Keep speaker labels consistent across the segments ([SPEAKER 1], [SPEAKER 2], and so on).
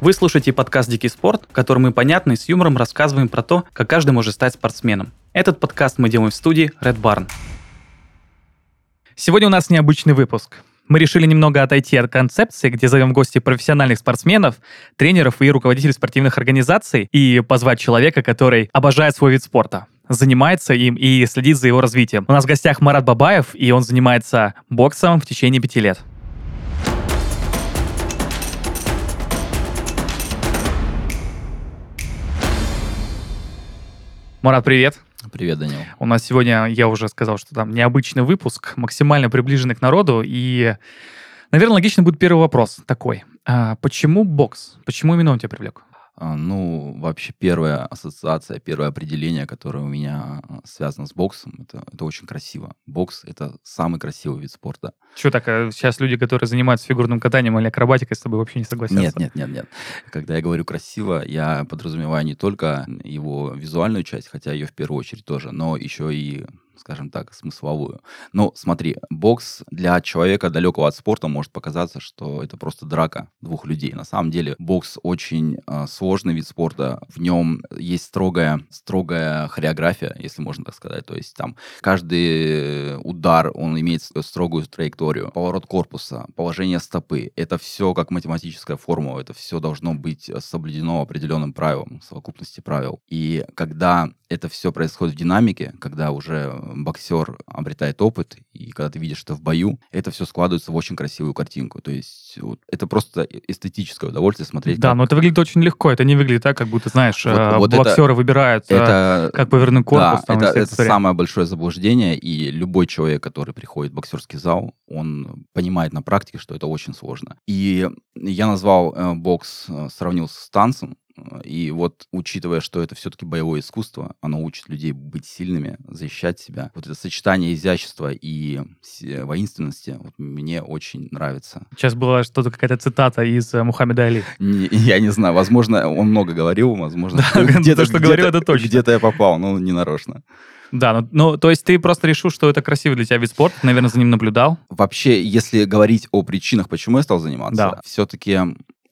[SPEAKER 1] Вы слушаете подкаст «Дикий спорт», в котором мы понятно и с юмором рассказываем про то, как каждый может стать спортсменом. Этот подкаст мы делаем в студии Red Barn. Сегодня у нас необычный выпуск. Мы решили немного отойти от концепции, где зовем в гости профессиональных спортсменов, тренеров и руководителей спортивных организаций, и позвать человека, который обожает свой вид спорта занимается им и следит за его развитием. У нас в гостях Марат Бабаев, и он занимается боксом в течение пяти лет. Марат, привет.
[SPEAKER 2] Привет, Данил.
[SPEAKER 1] У нас сегодня, я уже сказал, что там необычный выпуск, максимально приближенный к народу. И, наверное, логично будет первый вопрос такой. А почему бокс? Почему именно он тебя привлек?
[SPEAKER 2] А, ну, вообще первая ассоциация, первое определение, которое у меня а, связано с боксом, это, это очень красиво. Бокс — это самый красивый вид спорта.
[SPEAKER 1] Что так, а сейчас люди, которые занимаются фигурным катанием или акробатикой, с тобой вообще не согласятся?
[SPEAKER 2] Нет, нет, нет, нет. Когда я говорю красиво, я подразумеваю не только его визуальную часть, хотя ее в первую очередь тоже, но еще и скажем так, смысловую. Но смотри, бокс для человека далекого от спорта может показаться, что это просто драка двух людей. На самом деле бокс очень э, сложный вид спорта. В нем есть строгая, строгая хореография, если можно так сказать. То есть там каждый удар, он имеет строгую траекторию. Поворот корпуса, положение стопы. Это все как математическая формула. Это все должно быть соблюдено определенным правилом, совокупности правил. И когда это все происходит в динамике, когда уже боксер обретает опыт, и когда ты видишь это в бою, это все складывается в очень красивую картинку. То есть вот, это просто эстетическое удовольствие смотреть.
[SPEAKER 1] Да, как... но это выглядит очень легко. Это не выглядит так, как будто, знаешь, вот, э, вот боксеры это, выбирают, э, это, как повернуть корпус.
[SPEAKER 2] Да, там, это, это самое большое заблуждение, и любой человек, который приходит в боксерский зал, он понимает на практике, что это очень сложно. И я назвал э, бокс, э, сравнил с танцем, и вот, учитывая, что это все-таки боевое искусство, оно учит людей быть сильными, защищать себя. Вот это сочетание изящества и воинственности вот, мне очень нравится.
[SPEAKER 1] Сейчас была что-то, какая-то цитата из э, Мухаммеда Али.
[SPEAKER 2] Не, я не знаю, возможно, он много говорил, возможно,
[SPEAKER 1] да, где-то, что где говорил, это точно.
[SPEAKER 2] Где-то я попал, но не нарочно.
[SPEAKER 1] Да, ну, ну, то есть ты просто решил, что это красивый для тебя вид спорта, наверное, за ним наблюдал?
[SPEAKER 2] Вообще, если говорить о причинах, почему я стал заниматься,
[SPEAKER 1] да.
[SPEAKER 2] все-таки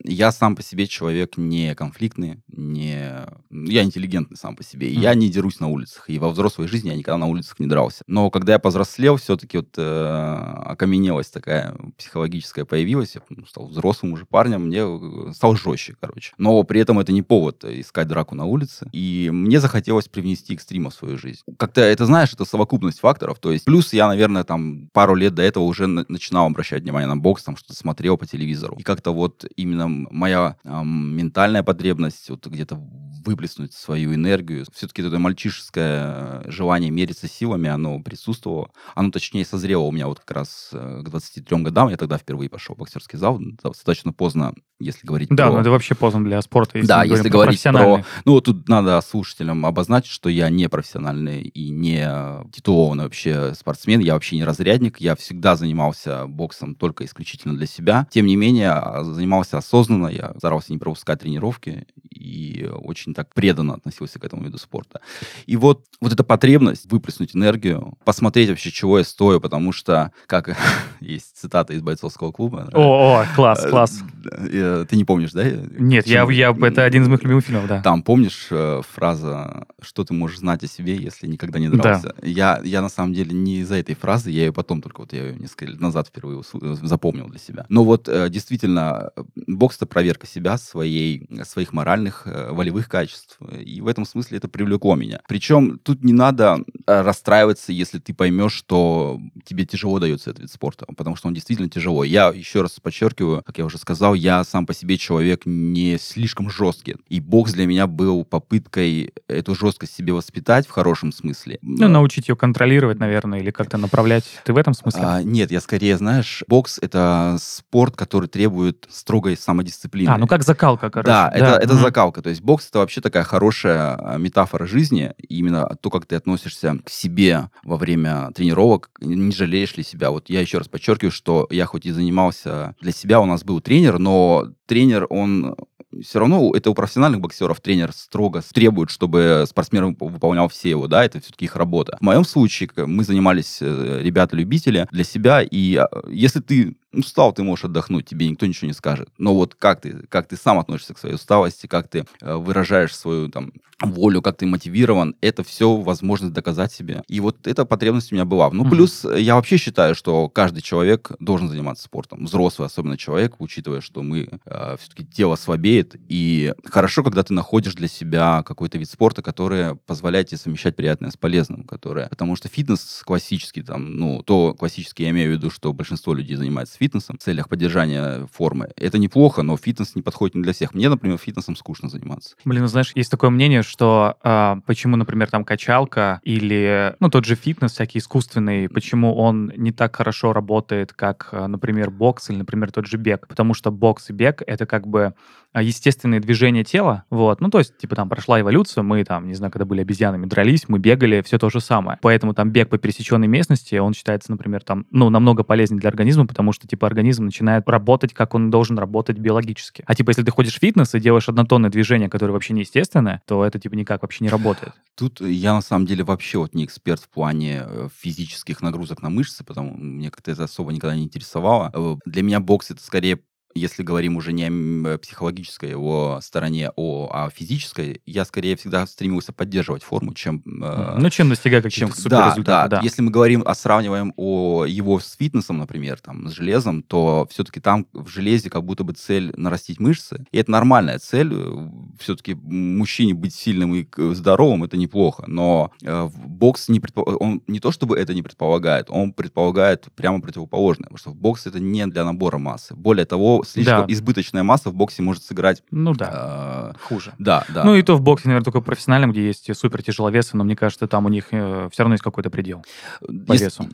[SPEAKER 2] я сам по себе человек не конфликтный, не... я интеллигентный сам по себе. Mm-hmm. Я не дерусь на улицах. И во взрослой жизни я никогда на улицах не дрался. Но когда я повзрослел, все-таки вот э, окаменелость такая психологическая появилась. Я ну, стал взрослым уже парнем, мне э, стал жестче, короче. Но при этом это не повод искать драку на улице. И мне захотелось привнести экстрима в свою жизнь. Как-то, это знаешь, это совокупность факторов. То есть плюс я, наверное, там пару лет до этого уже начинал обращать внимание на бокс, там что-то смотрел по телевизору. И как-то вот именно моя э, ментальная потребность вот где-то выплеснуть свою энергию. Все-таки это мальчишеское желание мериться силами, оно присутствовало. Оно, точнее, созрело у меня вот как раз э, к 23 годам. Я тогда впервые пошел в боксерский зал. Достаточно поздно, если говорить
[SPEAKER 1] да,
[SPEAKER 2] про...
[SPEAKER 1] но это вообще поздно для спорта.
[SPEAKER 2] Если да, если говорить про... Ну, тут надо слушателям обозначить, что я не профессиональный и не титулованный вообще спортсмен. Я вообще не разрядник. Я всегда занимался боксом только исключительно для себя. Тем не менее, а, занимался осознанно осознанно, я старался не пропускать тренировки и очень так преданно относился к этому виду спорта. И вот, вот эта потребность выплеснуть энергию, посмотреть вообще, чего я стою, потому что, как есть цитата из бойцовского клуба.
[SPEAKER 1] О, о класс, э, класс.
[SPEAKER 2] Э, ты не помнишь, да?
[SPEAKER 1] Нет, я, я, это один из моих любимых фильмов, да.
[SPEAKER 2] Там, помнишь э, фраза, что ты можешь знать о себе, если никогда не дрался? Да. Я, я на самом деле не из-за этой фразы, я ее потом только вот я ее несколько лет назад впервые запомнил для себя. Но вот действительно, бокс это проверка себя, своей, своих моральных, э, волевых качеств. И в этом смысле это привлекло меня. Причем тут не надо э, расстраиваться, если ты поймешь, что тебе тяжело дается этот вид спорта, потому что он действительно тяжело. Я еще раз подчеркиваю, как я уже сказал, я сам по себе человек не слишком жесткий. И бокс для меня был попыткой эту жесткость себе воспитать в хорошем смысле.
[SPEAKER 1] Ну, научить ее контролировать, наверное, или как-то направлять. Ты в этом смысле? А,
[SPEAKER 2] нет, я скорее, знаешь, бокс — это спорт, который требует строгой самодисциплины дисциплины.
[SPEAKER 1] А, ну как закалка, короче.
[SPEAKER 2] Да, да. это, это mm-hmm. закалка. То есть бокс это вообще такая хорошая а, метафора жизни. И именно то, как ты относишься к себе во время тренировок, не жалеешь ли себя. Вот я еще раз подчеркиваю, что я хоть и занимался для себя, у нас был тренер, но тренер, он все равно это у профессиональных боксеров тренер строго требует, чтобы спортсмен выполнял все его, да, это все-таки их работа. В моем случае мы занимались, э, ребята-любители, для себя, и а, если ты устал, ты можешь отдохнуть, тебе никто ничего не скажет. Но вот как ты, как ты сам относишься к своей усталости, как ты э, выражаешь свою там волю, как ты мотивирован, это все возможность доказать себе. И вот эта потребность у меня была. Ну, mm-hmm. плюс я вообще считаю, что каждый человек должен заниматься спортом. Взрослый, особенно человек, учитывая, что мы э, все-таки тело слабеет. И хорошо, когда ты находишь для себя какой-то вид спорта, который позволяет тебе совмещать приятное с полезным. Которое... Потому что фитнес классический, там, ну, то классический я имею в виду, что большинство людей занимается фитнесом в целях поддержания формы. Это неплохо, но фитнес не подходит не для всех. Мне, например, фитнесом скучно заниматься.
[SPEAKER 1] Блин, ну знаешь, есть такое мнение, что э, почему, например, там качалка или, ну, тот же фитнес всякий искусственный, почему он не так хорошо работает, как, а, например, бокс или, например, тот же бег. Потому что бокс и бег — это как бы а, естественные движения тела, вот, ну, то есть, типа, там, прошла эволюция, мы, там, не знаю, когда были обезьянами, дрались, мы бегали, все то же самое. Поэтому, там, бег по пересеченной местности, он считается, например, там, ну, намного полезнее для организма, потому что, типа, организм начинает работать, как он должен работать биологически. А, типа, если ты ходишь в фитнес и делаешь однотонное движение, которое вообще неестественное, то это, типа, никак вообще не работает.
[SPEAKER 2] Тут я, на самом деле, вообще вот не эксперт в плане э, физических нагрузок на мышцы, потому мне как-то это особо никогда не интересовало. Э, для меня бокс — это скорее если говорим уже не о э, психологической его стороне, о, а физической, я скорее всегда стремился поддерживать форму, чем...
[SPEAKER 1] Э, ну, чем достигать каких-то
[SPEAKER 2] чем, да, да, да. Если мы говорим, а сравниваем о его с фитнесом, например, там, с железом, то все-таки там в железе как будто бы цель нарастить мышцы. И это нормальная цель. Э, все-таки мужчине быть сильным и здоровым, это неплохо. Но бокс не предпо... он не то чтобы это не предполагает, он предполагает прямо противоположное. Потому что бокс это не для набора массы. Более того, слишком да. избыточная масса в боксе может сыграть...
[SPEAKER 1] Ну да, э, хуже.
[SPEAKER 2] Да, да.
[SPEAKER 1] Ну и то в боксе, наверное, только профессиональном, где есть супер тяжеловесы, но мне кажется, там у них э, все равно есть какой-то предел по
[SPEAKER 2] если, весу.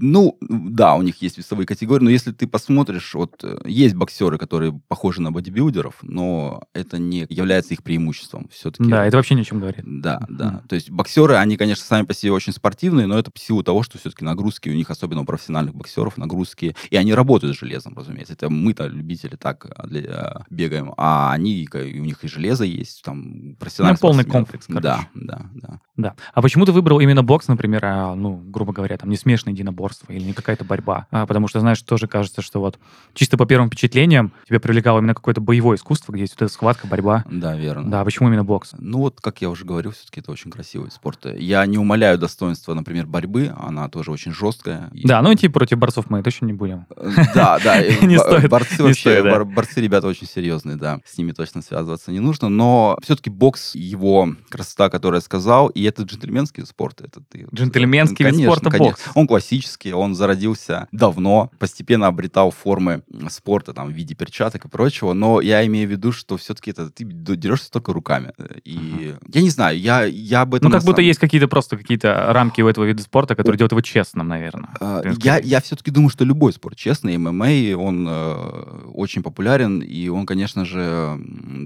[SPEAKER 2] Ну, да, у них есть весовые категории, но если ты посмотришь, вот э, есть боксеры, которые похожи на бодибилдеров, но это не является их преимуществом все-таки.
[SPEAKER 1] Да, это вообще ни о чем говорит.
[SPEAKER 2] Да, да. Mm. То есть боксеры, они, конечно, сами по себе очень спортивные, но это по силу того, что все-таки нагрузки у них, особенно у профессиональных боксеров, нагрузки, и они работают с железом, разумеется. Это мы-то любители так а, для, а, бегаем, а они, у них и железо есть, там, профессиональный
[SPEAKER 1] полный комплекс,
[SPEAKER 2] короче. Да, да, да.
[SPEAKER 1] Да. А почему ты выбрал именно бокс, например, а, ну, грубо говоря, там, не смешанное единоборство или не какая-то борьба? А, потому что, знаешь, тоже кажется, что вот чисто по первым впечатлениям тебя привлекало именно какое-то боевое искусство, где есть вот эта схватка, борьба.
[SPEAKER 2] Да, верно.
[SPEAKER 1] Да, почему именно бокс?
[SPEAKER 2] Ну вот, как я уже говорил, все-таки это очень красивый спорт. Я не умоляю достоинства, например, борьбы, она тоже очень жесткая.
[SPEAKER 1] Да, ну идти против борцов мы точно не будем.
[SPEAKER 2] Да, да. Не стоит. Борцы вообще, борцы ребята очень серьезные, да. С ними точно связываться не нужно, но все-таки бокс, его красота, которую я сказал, и это джентльменский вид спорта. Это ты,
[SPEAKER 1] Джентльменский конечно, вид спорта конечно. бокс.
[SPEAKER 2] Он классический, он зародился давно, постепенно обретал формы спорта там, в виде перчаток и прочего, но я имею в виду, что все-таки это ты дерешься только руками. И uh-huh. я не знаю, я, я об этом...
[SPEAKER 1] Ну, как будто самом... есть какие-то просто какие-то рамки у этого вида спорта, которые делают его честным, наверное. Uh,
[SPEAKER 2] я, я все-таки думаю, что любой спорт честный, ММА, он э, очень популярен, и он, конечно же,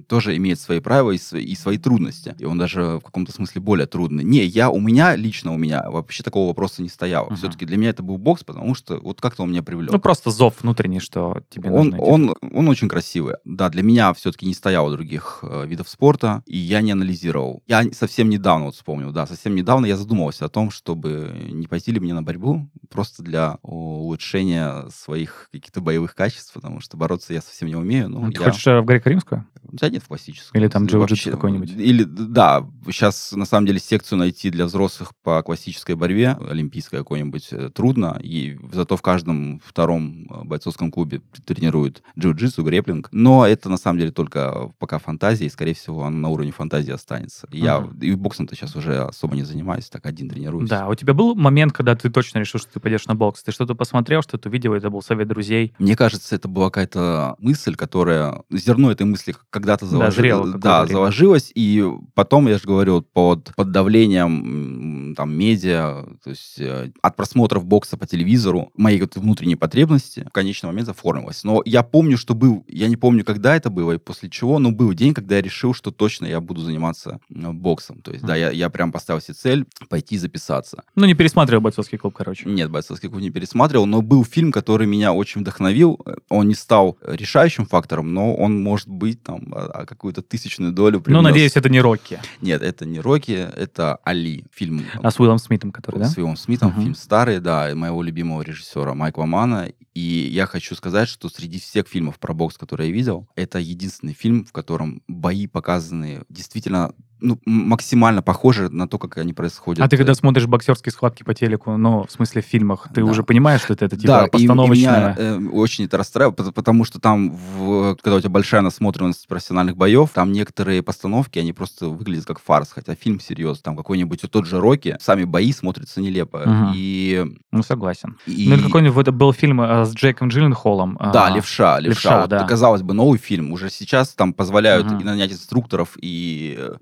[SPEAKER 2] тоже имеет свои правила и свои, и свои трудности. И он даже в каком-то смысле более трудный. Не, я, у меня, лично у меня, вообще такого вопроса не стояло. Uh-huh. Все-таки для меня это был бокс, потому что вот как-то он меня привлек.
[SPEAKER 1] Ну, просто зов внутренний, что тебе
[SPEAKER 2] он, нужно. Он, он очень красивый. Да, для меня все-таки не стояло других э, видов спорта, и я не анализировал. Я совсем недавно вот вспомнил, да, совсем недавно я задумывался о том, чтобы не пойти ли мне на борьбу, просто для улучшения своих каких-то боевых качеств, потому что бороться я совсем не умею. Ну,
[SPEAKER 1] Ты
[SPEAKER 2] я...
[SPEAKER 1] хочешь э, в греко-римскую?
[SPEAKER 2] Да нет, в классическую.
[SPEAKER 1] Или там джиу-джитсу какой-нибудь?
[SPEAKER 2] Или, да, сейчас на самом деле секцию найти для взрослых по классической борьбе, олимпийской какой-нибудь, э, трудно, и зато в каждом втором э, бойцовском клубе тренируют джиу-джитсу, греплинг, но это на самом деле только пока фантазия, и, скорее всего, он на уровне фантазии останется. Uh-huh. Я и боксом-то сейчас уже особо не занимаюсь, так один тренируюсь.
[SPEAKER 1] Да, у тебя был момент, когда ты точно решил, что ты пойдешь на бокс? Ты что-то посмотрел, что-то увидел, это был совет друзей?
[SPEAKER 2] Мне кажется, это была какая-то мысль, которая... Зерно этой мысли когда-то заложилось. Да, да заложилось, и потом, я же говорю, под, под давлением там медиа, то есть э, от просмотров бокса по телевизору, моей вот внутренней потребности в конечный момент оформилась. Но я помню, что был, я не помню, когда это было и после чего, но был день, когда я решил, что точно я буду заниматься э, боксом. То есть, mm. да, я, я прям поставил себе цель пойти записаться.
[SPEAKER 1] Ну, не пересматривал бойцовский клуб, короче.
[SPEAKER 2] Нет, бойцовский клуб не пересматривал, но был фильм, который меня очень вдохновил. Он не стал решающим фактором, но он может быть там а, а какую-то тысячную долю
[SPEAKER 1] принес. Ну, надеюсь, это не Рокки.
[SPEAKER 2] Нет, это не Рокки, это Али, фильм.
[SPEAKER 1] А с Уиллом Смитом, который, да?
[SPEAKER 2] С Уиллом Смитом, фильм старый, да, моего любимого режиссера Майкла Мана. И я хочу сказать, что среди всех фильмов про бокс, которые я видел, это единственный фильм, в котором бои показаны действительно ну, максимально похожи на то, как они происходят.
[SPEAKER 1] А ты когда смотришь боксерские схватки по телеку, ну, в смысле в фильмах, ты да. уже понимаешь, что это, это типа да, постановочное?
[SPEAKER 2] И, и меня э, очень это расстраивает, потому что там, в, когда у тебя большая насмотренность профессиональных боев, там некоторые постановки, они просто выглядят как фарс, хотя фильм серьезный, там какой-нибудь вот тот же Рокки, сами бои смотрятся нелепо.
[SPEAKER 1] Угу. И... Ну, согласен. И... Ну, или какой-нибудь это был фильм э, с Джейком Джилленхолом.
[SPEAKER 2] Да, а... «Левша», «Левша». Левша вот, да. Казалось бы, новый фильм. Уже сейчас там позволяют угу. и нанять инструкторов, и э,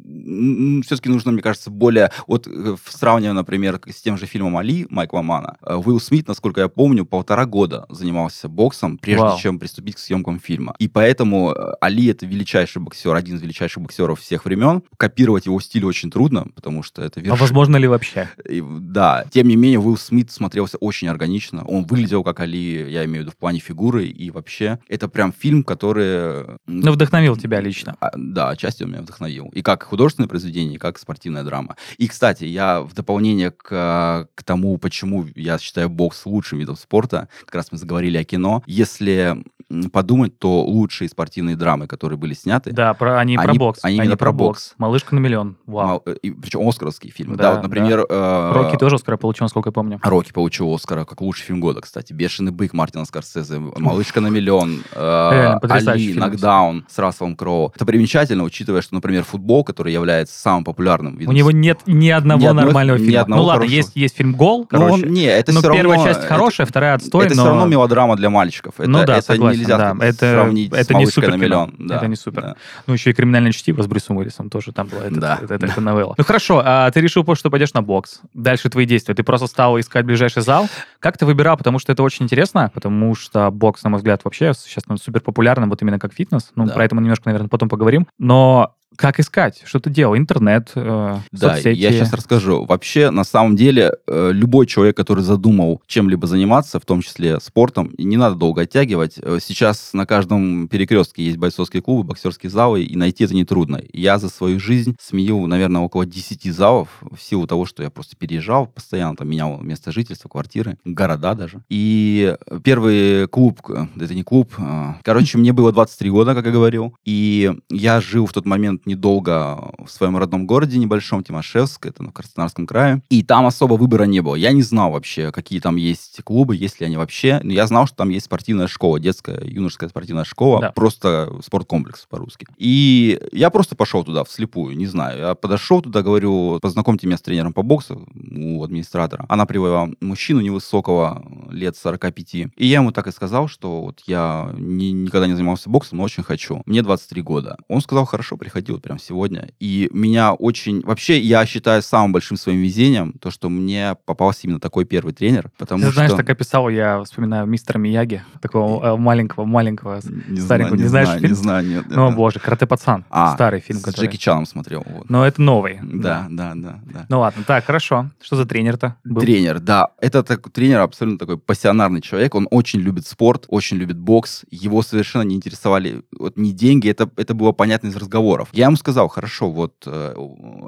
[SPEAKER 2] все-таки нужно, мне кажется, более... Вот э, сравнивая, например, с тем же фильмом «Али» Майкла Мана, э, Уилл Смит, насколько я помню, полтора года занимался боксом, прежде Вау. чем приступить к съемкам фильма. И поэтому э, Али — это величайший боксер, один из величайших боксеров всех времен. Копировать его стиль очень трудно, потому что это...
[SPEAKER 1] Верш... А возможно ли вообще?
[SPEAKER 2] И, да. Тем не менее, Уилл Смит смотрелся очень органично. Он выглядел как Али, я имею в виду в плане фигуры, и вообще это прям фильм, который...
[SPEAKER 1] Ну, вдохновил тебя лично.
[SPEAKER 2] А, да, отчасти он меня вдохновил. И как художественное произведение, как спортивная драма. И, кстати, я в дополнение к, к тому, почему я считаю бокс лучшим видом спорта, как раз мы заговорили о кино, если подумать, то лучшие спортивные драмы, которые были сняты...
[SPEAKER 1] Да, про, они, они про бокс. Они, они именно про бокс. бокс. «Малышка на миллион». Вау.
[SPEAKER 2] Э, и, причем оскаровские фильмы. Да, да вот, например...
[SPEAKER 1] Да. Э, «Рокки» тоже Оскара получил, насколько я помню.
[SPEAKER 2] «Рокки» получил Оскара как лучший фильм года, кстати. «Бешеный бык» Мартина Скорсезе, «Малышка на миллион», э, «Али», «Нокдаун» с Расселом Кроу. Это примечательно, учитывая, что, например, футбол, который является самым популярным
[SPEAKER 1] видом... У него нет ни одного ни нормального фильма. Ни одного ну ладно, есть, есть фильм «Гол», короче. Ну, он,
[SPEAKER 2] не, это
[SPEAKER 1] но
[SPEAKER 2] все
[SPEAKER 1] первая
[SPEAKER 2] равно,
[SPEAKER 1] часть хорошая,
[SPEAKER 2] это,
[SPEAKER 1] вторая отстой,
[SPEAKER 2] Это
[SPEAKER 1] но...
[SPEAKER 2] все равно мелодрама для мальчиков. Это,
[SPEAKER 1] ну да,
[SPEAKER 2] это
[SPEAKER 1] согласен,
[SPEAKER 2] нельзя
[SPEAKER 1] да. Это
[SPEAKER 2] сравнить
[SPEAKER 1] это
[SPEAKER 2] с
[SPEAKER 1] не супер
[SPEAKER 2] на миллион. Да,
[SPEAKER 1] это не супер.
[SPEAKER 2] Да.
[SPEAKER 1] Ну, еще и криминальное чтиво с Брюсом Уиллисом тоже там было. Это,
[SPEAKER 2] да,
[SPEAKER 1] это, это, это новелла. Ну хорошо, а ты решил, что пойдешь на бокс. Дальше твои действия. Ты просто стал искать ближайший зал. Как ты выбирал? Потому что это очень интересно, потому что бокс, на мой взгляд, вообще сейчас ну, супер популярным, вот именно как фитнес. Ну, да. про это мы немножко, наверное, потом поговорим. Но как искать? Что ты делал? Интернет, э,
[SPEAKER 2] Да,
[SPEAKER 1] соцсети?
[SPEAKER 2] я сейчас расскажу. Вообще, на самом деле, э, любой человек, который задумал чем-либо заниматься, в том числе спортом, не надо долго оттягивать. Э, сейчас на каждом перекрестке есть бойцовские клубы, боксерские залы, и найти это нетрудно. Я за свою жизнь сменил, наверное, около 10 залов в силу того, что я просто переезжал, постоянно там менял место жительства, квартиры, города даже. И первый клуб, э, это не клуб, э, короче, мне было 23 года, как я говорил, и я жил в тот момент недолго в своем родном городе небольшом, Тимошевск, это ну, в Краснодарском крае. И там особо выбора не было. Я не знал вообще, какие там есть клубы, есть ли они вообще. Но я знал, что там есть спортивная школа, детская, юношеская спортивная школа, да. просто спорткомплекс по-русски. И я просто пошел туда вслепую, не знаю. Я подошел туда, говорю, познакомьте меня с тренером по боксу у администратора. Она привела мужчину невысокого, лет 45. И я ему так и сказал, что вот я не, никогда не занимался боксом, но очень хочу. Мне 23 года. Он сказал, хорошо, приходи вот прям сегодня. И меня очень... Вообще, я считаю самым большим своим везением то, что мне попался именно такой первый тренер, потому Ты
[SPEAKER 1] что... знаешь,
[SPEAKER 2] так
[SPEAKER 1] описал, я вспоминаю мистера Мияги, такого маленького-маленького
[SPEAKER 2] не старенького.
[SPEAKER 1] Не, не
[SPEAKER 2] знаешь
[SPEAKER 1] знаю, фильм?
[SPEAKER 2] Не знаю, нет.
[SPEAKER 1] Ну, боже, «Карате-пацан».
[SPEAKER 2] А,
[SPEAKER 1] старый фильм.
[SPEAKER 2] С
[SPEAKER 1] который...
[SPEAKER 2] Джеки Чаном смотрел. Вот.
[SPEAKER 1] Но это новый.
[SPEAKER 2] Да, да, да, да.
[SPEAKER 1] Ну ладно, так, хорошо. Что за тренер-то был?
[SPEAKER 2] Тренер, да. Это так, тренер абсолютно такой пассионарный человек. Он очень любит спорт, очень любит бокс. Его совершенно не интересовали вот, не деньги. Это, это было понятно из разговоров. Я ему сказал, хорошо, вот э,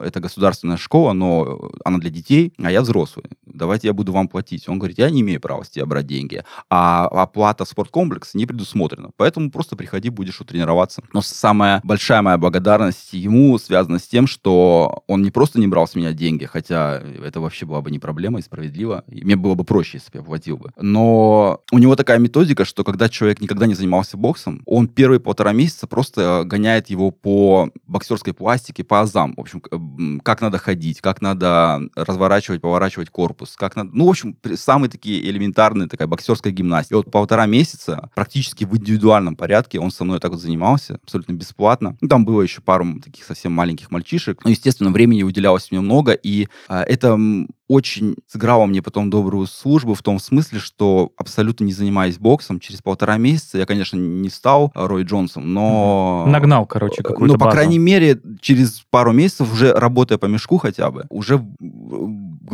[SPEAKER 2] это государственная школа, но она для детей, а я взрослый. Давайте я буду вам платить. Он говорит, я не имею права с тебя брать деньги. А оплата спорткомплекса не предусмотрена. Поэтому просто приходи, будешь утренироваться. Но самая большая моя благодарность ему связана с тем, что он не просто не брал с меня деньги, хотя это вообще была бы не проблема и справедливо. И мне было бы проще, если бы я платил бы. Но у него такая методика, что когда человек никогда не занимался боксом, он первые полтора месяца просто гоняет его по боксерской пластике, по азам. В общем, как надо ходить, как надо разворачивать, поворачивать корпус, как надо... Ну, в общем, самые такие элементарные, такая боксерская гимнастика. И вот полтора месяца практически в индивидуальном порядке он со мной так вот занимался, абсолютно бесплатно. Ну, там было еще пару таких совсем маленьких мальчишек. Ну, естественно, времени уделялось мне много, и а, это очень сыграло мне потом добрую службу в том смысле, что абсолютно не занимаясь боксом, через полтора месяца я, конечно, не стал Рой Джонсом, но...
[SPEAKER 1] Нагнал, короче, какую-то
[SPEAKER 2] Ну, по
[SPEAKER 1] базу.
[SPEAKER 2] крайней мере, через пару месяцев, уже работая по мешку хотя бы, уже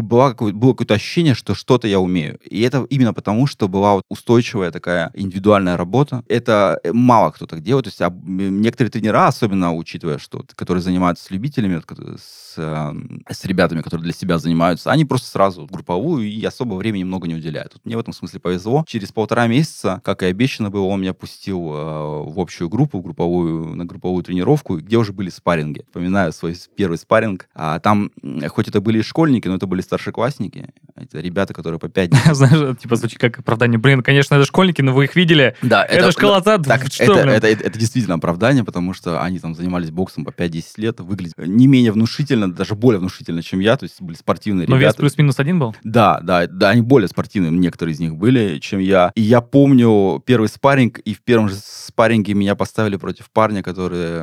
[SPEAKER 2] было какое-то ощущение, что что-то я умею. И это именно потому, что была вот устойчивая такая индивидуальная работа. Это э, мало кто так делает. То есть а, некоторые тренера, особенно учитывая, что которые занимаются с любителями, с, с ребятами, которые для себя занимаются, они просто сразу групповую и особо времени много не уделяют. Вот мне в этом смысле повезло. Через полтора месяца, как и обещано было, он меня пустил э, в общую группу, в групповую, на групповую тренировку, где уже были спарринги. Вспоминаю свой первый спарринг. А там, хоть это были школьники, но это были старшеклассники. Это ребята, которые по 5
[SPEAKER 1] Знаешь, типа звучит как оправдание. Блин, конечно, это школьники, но вы их видели.
[SPEAKER 2] Да,
[SPEAKER 1] это, это школота.
[SPEAKER 2] Так, что, это, это, это, это действительно оправдание, потому что они там занимались боксом по 5-10 лет, выглядят не менее внушительно, даже более внушительно, чем я, то есть были спортивные
[SPEAKER 1] но
[SPEAKER 2] ребята.
[SPEAKER 1] Но вес плюс-минус один был?
[SPEAKER 2] Да, да, да, они более спортивные, некоторые из них были, чем я. И я помню первый спарринг, и в первом же спарринге меня поставили против парня, который,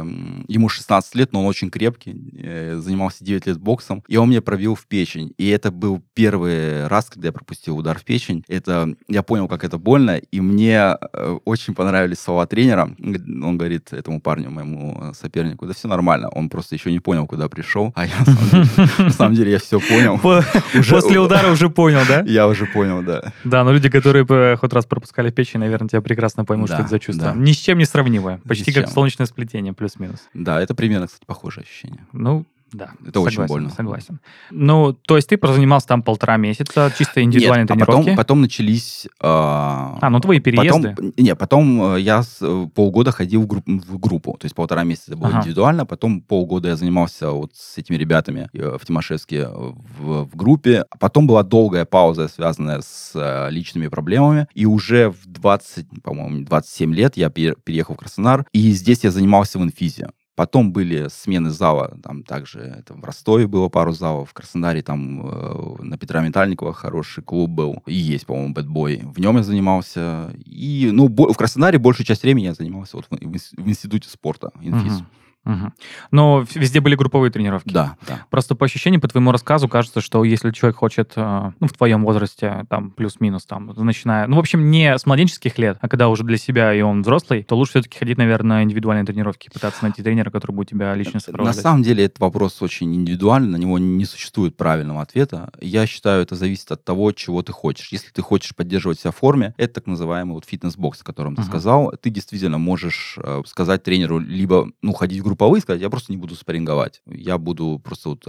[SPEAKER 2] ему 16 лет, но он очень крепкий, э, занимался 9 лет боксом, и он мне пробил в печень. И это был первый раз, когда я пропустил удар в печень. Это, я понял, как это больно, и мне э, очень понравились слова тренера. Он говорит этому парню, моему сопернику, да все нормально, он просто еще не понял, куда пришел, а я на самом деле я все понял.
[SPEAKER 1] После удара уже понял, да?
[SPEAKER 2] Я уже понял, да.
[SPEAKER 1] Да, но люди, которые хоть раз пропускали печень, наверное, тебя прекрасно поймут, что это за чувство. Ни с чем не сравнимое. Почти как солнечное сплетение, плюс-минус.
[SPEAKER 2] Да, это примерно, кстати, похожее ощущение.
[SPEAKER 1] Ну, да.
[SPEAKER 2] Это согласен, очень больно.
[SPEAKER 1] Согласен. Ну, то есть ты прозанимался там полтора месяца, чисто индивидуальные
[SPEAKER 2] нет,
[SPEAKER 1] тренировки?
[SPEAKER 2] А потом, потом начались... Э,
[SPEAKER 1] а, ну твои переезды?
[SPEAKER 2] Потом, нет, потом э, я с, э, полгода ходил в, групп, в группу, то есть полтора месяца было ага. индивидуально, потом полгода я занимался вот с этими ребятами э, в Тимошевске в, в группе. А потом была долгая пауза, связанная с личными проблемами, и уже в 20, по-моему, 27 лет я переехал в Краснодар, и здесь я занимался в инфизе. Потом были смены зала, там также это в Ростове было пару залов, в Краснодаре там э, на Петра Метальникова хороший клуб был, и есть, по-моему, бэтбой. В нем я занимался, и, ну, в Краснодаре большую часть времени я занимался вот в, в институте спорта, инфиз. Uh-huh.
[SPEAKER 1] Угу. Но везде были групповые тренировки.
[SPEAKER 2] Да, да.
[SPEAKER 1] Просто по ощущениям, по твоему рассказу, кажется, что если человек хочет, э, ну, в твоем возрасте, там, плюс-минус, там, начиная, ну, в общем, не с младенческих лет, а когда уже для себя и он взрослый, то лучше все-таки ходить, наверное, на индивидуальные тренировки, пытаться найти тренера, который будет тебя лично сопровождать.
[SPEAKER 2] На самом деле, этот вопрос очень индивидуальный, на него не существует правильного ответа. Я считаю, это зависит от того, чего ты хочешь. Если ты хочешь поддерживать себя в форме, это так называемый вот фитнес-бокс, о котором ты uh-huh. сказал, ты действительно можешь э, сказать тренеру либо, ну, ходить в групповые, сказать, я просто не буду спарринговать. Я буду просто вот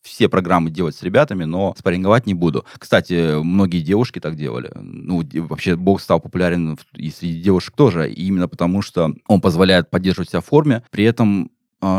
[SPEAKER 2] все программы делать с ребятами, но спарринговать не буду. Кстати, многие девушки так делали. Ну, вообще бокс стал популярен и среди девушек тоже, именно потому что он позволяет поддерживать себя в форме, при этом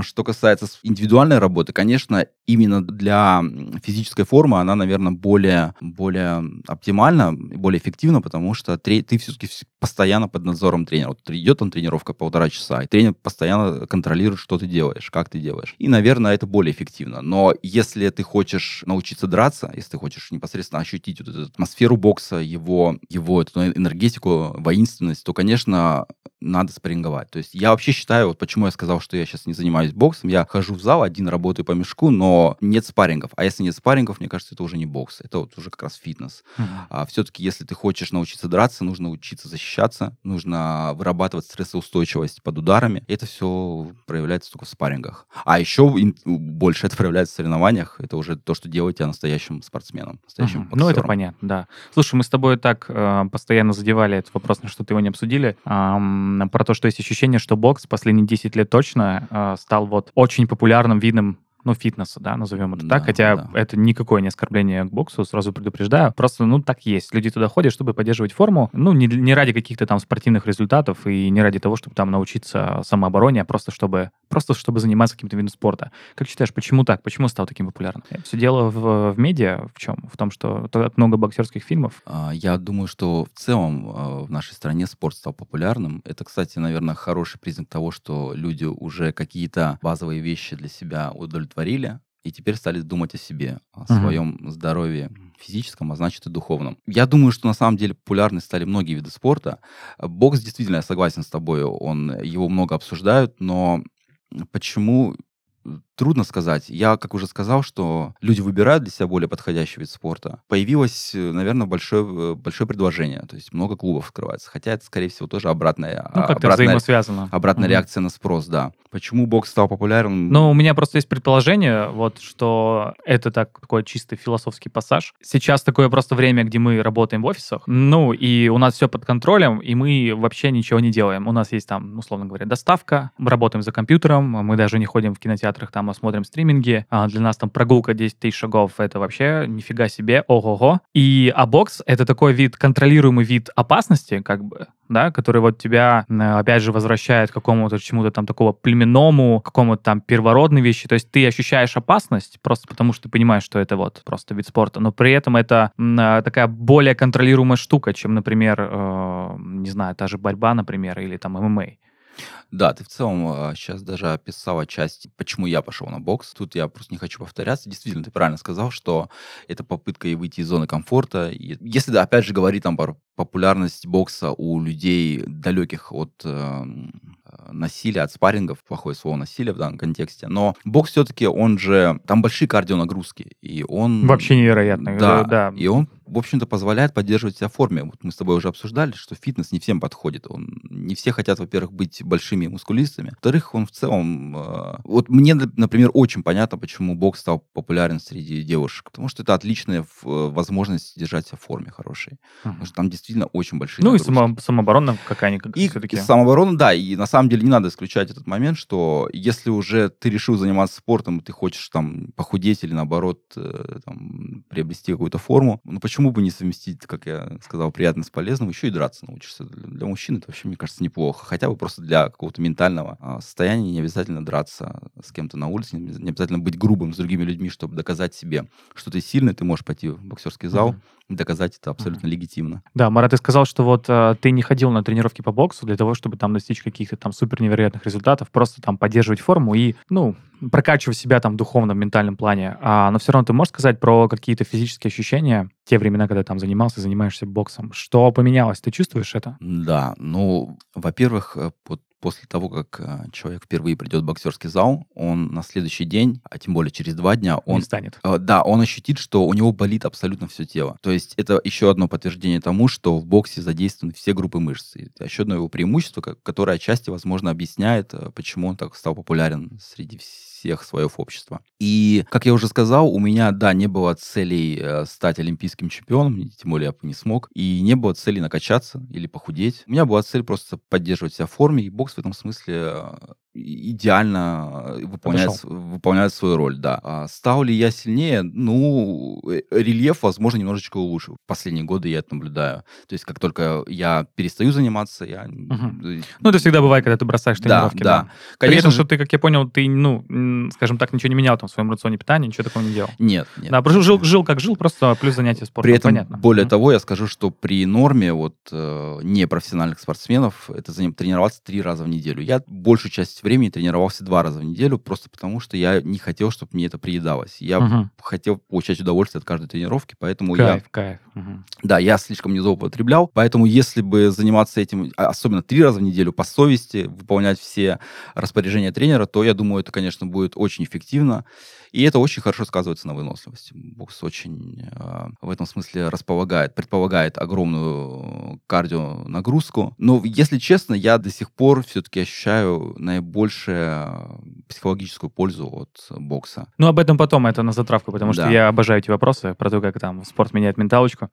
[SPEAKER 2] что касается индивидуальной работы, конечно, именно для физической формы она, наверное, более, более оптимальна, более эффективна, потому что ты все-таки постоянно под надзором тренера. Вот идет там тренировка полтора часа, и тренер постоянно контролирует, что ты делаешь, как ты делаешь. И, наверное, это более эффективно. Но если ты хочешь научиться драться, если ты хочешь непосредственно ощутить вот эту атмосферу бокса, его, его эту энергетику, воинственность, то, конечно, надо спарринговать. То есть я вообще считаю, вот почему я сказал, что я сейчас не занимаюсь боксом, я хожу в зал, один работаю по мешку, но нет спаррингов. А если нет спаррингов, мне кажется, это уже не бокс, это вот уже как раз фитнес. Uh-huh. А все-таки, если ты хочешь научиться драться, нужно учиться защищаться, нужно вырабатывать стрессоустойчивость под ударами. И это все проявляется только в спаррингах. А еще больше это проявляется в соревнованиях. Это уже то, что делает тебя настоящим спортсменом, настоящим uh-huh.
[SPEAKER 1] Ну, это понятно, да. Слушай, мы с тобой так э, постоянно задевали этот вопрос, на что-то его не обсудили. Эм, про то, что есть ощущение, что бокс последние 10 лет точно э, стал вот очень популярным видом ну, фитнеса, да, назовем это да, так, хотя да. это никакое не оскорбление к боксу, сразу предупреждаю, просто, ну, так есть. Люди туда ходят, чтобы поддерживать форму, ну, не, не ради каких-то там спортивных результатов и не ради того, чтобы там научиться самообороне, а просто чтобы, просто чтобы заниматься каким-то видом спорта. Как считаешь, почему так? Почему стал таким популярным? Все дело в, в медиа, в чем? В том, что так много боксерских фильмов?
[SPEAKER 2] А, я думаю, что в целом а, в нашей стране спорт стал популярным. Это, кстати, наверное, хороший признак того, что люди уже какие-то базовые вещи для себя удовлетворяют удовлетворили, и теперь стали думать о себе, о uh-huh. своем здоровье физическом, а значит и духовном. Я думаю, что на самом деле популярны стали многие виды спорта. Бокс действительно, я согласен с тобой, он, его много обсуждают, но почему Трудно сказать. Я, как уже сказал, что люди выбирают для себя более подходящий вид спорта. Появилось, э, наверное, большое, э, большое предложение. То есть много клубов открывается. Хотя это, скорее всего, тоже обратная,
[SPEAKER 1] ну, как
[SPEAKER 2] обратная,
[SPEAKER 1] взаимосвязано.
[SPEAKER 2] обратная угу. реакция на спрос, да. Почему бокс стал популярным?
[SPEAKER 1] Ну, у меня просто есть предположение, вот, что это так, такой чистый философский пассаж. Сейчас такое просто время, где мы работаем в офисах, ну, и у нас все под контролем, и мы вообще ничего не делаем. У нас есть там, условно говоря, доставка, мы работаем за компьютером, мы даже не ходим в кинотеатрах, там, а смотрим стриминги. А для нас там прогулка 10 тысяч шагов, это вообще нифига себе, ого-го. И, а бокс — это такой вид, контролируемый вид опасности, как бы, да, который вот тебя, опять же, возвращает к какому-то чему-то там такого племенному, какому-то там первородной вещи. То есть ты ощущаешь опасность просто потому, что ты понимаешь, что это вот просто вид спорта, но при этом это а, такая более контролируемая штука, чем, например, э, не знаю, та же борьба, например, или там ММА.
[SPEAKER 2] Да, ты в целом сейчас а, даже описала часть, почему я пошел на бокс. Тут я просто не хочу повторяться. Действительно, ты правильно сказал, что это попытка и выйти из зоны комфорта. И если, да, опять же, говорить там про популярность бокса у людей, далеких от э, насилия, от спаррингов, плохое слово насилие в данном контексте, но бокс все-таки, он же, там большие кардионагрузки, и он...
[SPEAKER 1] Вообще невероятно.
[SPEAKER 2] Да, да. и он в общем-то, позволяет поддерживать себя в форме. Вот мы с тобой уже обсуждали, что фитнес не всем подходит. Он, не все хотят, во-первых, быть большими мускулистами. Во-вторых, он в целом... Э, вот мне, например, очень понятно, почему бокс стал популярен среди девушек. Потому что это отличная возможность держать себя в форме хорошей. Uh-huh. Потому что там действительно очень большие
[SPEAKER 1] Ну нагрузки. и само, самооборона какая-никакая.
[SPEAKER 2] И, и самооборона, да. И на самом деле не надо исключать этот момент, что если уже ты решил заниматься спортом, ты хочешь там похудеть или наоборот э, там, приобрести какую-то форму, ну почему почему бы не совместить, как я сказал, приятно с полезным, еще и драться научишься. Для, для мужчин это вообще, мне кажется, неплохо. Хотя бы просто для какого-то ментального а, состояния не обязательно драться с кем-то на улице, не обязательно быть грубым с другими людьми, чтобы доказать себе, что ты сильный, ты можешь пойти в боксерский зал, mm-hmm доказать это абсолютно mm-hmm. легитимно.
[SPEAKER 1] Да, Марат, ты сказал, что вот э, ты не ходил на тренировки по боксу для того, чтобы там достичь каких-то там супер невероятных результатов, просто там поддерживать форму и, ну, прокачивать себя там в духовном, ментальном плане. А, но все равно ты можешь сказать про какие-то физические ощущения, те времена, когда там занимался, занимаешься боксом. Что поменялось? Ты чувствуешь это?
[SPEAKER 2] Да, ну, во-первых, э, вот после того, как э, человек впервые придет в боксерский зал, он на следующий день, а тем более через два дня, он...
[SPEAKER 1] Не станет.
[SPEAKER 2] Э, да, он ощутит, что у него болит абсолютно все тело. То есть это еще одно подтверждение тому, что в боксе задействованы все группы мышц. Это еще одно его преимущество, которое отчасти, возможно, объясняет, почему он так стал популярен среди всех всех слоев общества. И, как я уже сказал, у меня, да, не было целей э, стать олимпийским чемпионом, тем более я бы не смог, и не было цели накачаться или похудеть. У меня была цель просто поддерживать себя в форме, и бокс в этом смысле э, идеально э, выполняет, выполняет свою роль, да. А стал ли я сильнее? Ну, э, рельеф, возможно, немножечко улучшил. Последние годы я это наблюдаю. То есть, как только я перестаю заниматься, я...
[SPEAKER 1] Угу. Ну, это всегда бывает, когда ты бросаешь тренировки, да. да. да. Конечно При этом, же... что ты, как я понял, ты, ну, скажем так, ничего не менял там в своем рационе питания, ничего такого не делал.
[SPEAKER 2] Нет, нет.
[SPEAKER 1] Да, жил, жил, жил как жил, просто плюс занятия спортом.
[SPEAKER 2] При этом,
[SPEAKER 1] Понятно.
[SPEAKER 2] более угу. того, я скажу, что при норме вот непрофессиональных спортсменов это тренироваться три раза в неделю. Я большую часть времени тренировался два раза в неделю, просто потому что я не хотел, чтобы мне это приедалось. Я угу. хотел получать удовольствие от каждой тренировки, поэтому
[SPEAKER 1] кайф,
[SPEAKER 2] я...
[SPEAKER 1] Кайф, угу.
[SPEAKER 2] Да, я слишком не злоупотреблял, поэтому если бы заниматься этим, а, особенно три раза в неделю по совести, выполнять все распоряжения тренера, то, я думаю, это, конечно, будет очень эффективно. И это очень хорошо сказывается на выносливости. Бокс очень э, в этом смысле располагает, предполагает огромную кардионагрузку. Но, если честно, я до сих пор все-таки ощущаю наибольшую психологическую пользу от бокса.
[SPEAKER 1] Ну, об этом потом, это на затравку, потому да. что я обожаю эти вопросы про то, как там спорт меняет менталочку.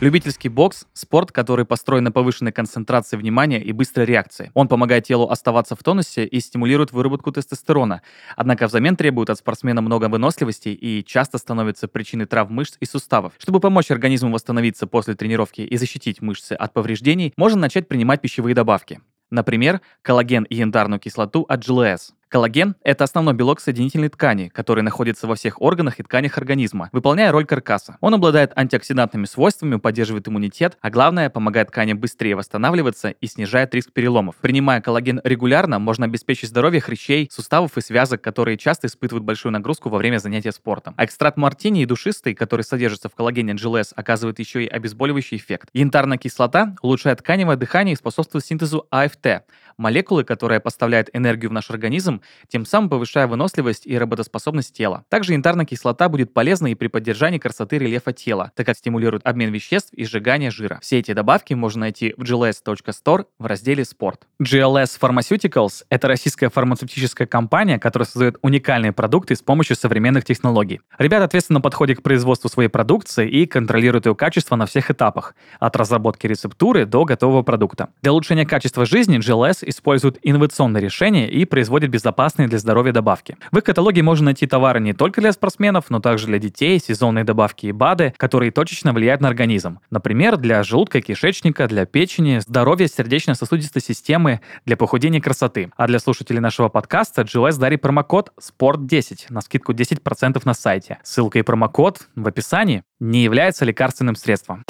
[SPEAKER 1] Любительский бокс – спорт, который построен на повышенной концентрации внимания и быстрой реакции. Он помогает телу оставаться в тонусе и стимулирует выработку тестостерона. Однако взамен требует от спортсмена много выносливости и часто становится причиной травм мышц и суставов. Чтобы помочь организму восстановиться после тренировки и защитить мышцы от повреждений, можно начать принимать пищевые добавки. Например, коллаген и янтарную кислоту от GLS. Коллаген – это основной белок соединительной ткани, который находится во всех органах и тканях организма, выполняя роль каркаса. Он обладает антиоксидантными свойствами, поддерживает иммунитет, а главное, помогает тканям быстрее восстанавливаться и снижает риск переломов. Принимая коллаген регулярно, можно обеспечить здоровье хрящей, суставов и связок, которые часто испытывают большую нагрузку во время занятия спортом. А экстракт мартини и душистый, который содержится в коллагене GLS, оказывает еще и обезболивающий эффект. Янтарная кислота улучшает тканевое дыхание и способствует синтезу АФТ, молекулы, которая поставляет энергию в наш организм тем самым повышая выносливость и работоспособность тела. Также янтарная кислота будет полезна и при поддержании красоты рельефа тела, так как стимулирует обмен веществ и сжигание жира. Все эти добавки можно найти в gls.store в разделе «Спорт». GLS Pharmaceuticals – это российская фармацевтическая компания, которая создает уникальные продукты с помощью современных технологий. Ребята ответственно подходят к производству своей продукции и контролируют ее качество на всех этапах, от разработки рецептуры до готового продукта. Для улучшения качества жизни GLS использует инновационные решения и производит безопасные для здоровья добавки. В их каталоге можно найти товары не только для спортсменов, но также для детей, сезонные добавки и БАДы, которые точечно влияют на организм. Например, для желудка и кишечника, для печени, здоровья сердечно-сосудистой системы, для похудения и красоты. А для слушателей нашего подкаста GLS дарит промокод SPORT10 на скидку 10% на сайте. Ссылка и промокод в описании не является лекарственным средством.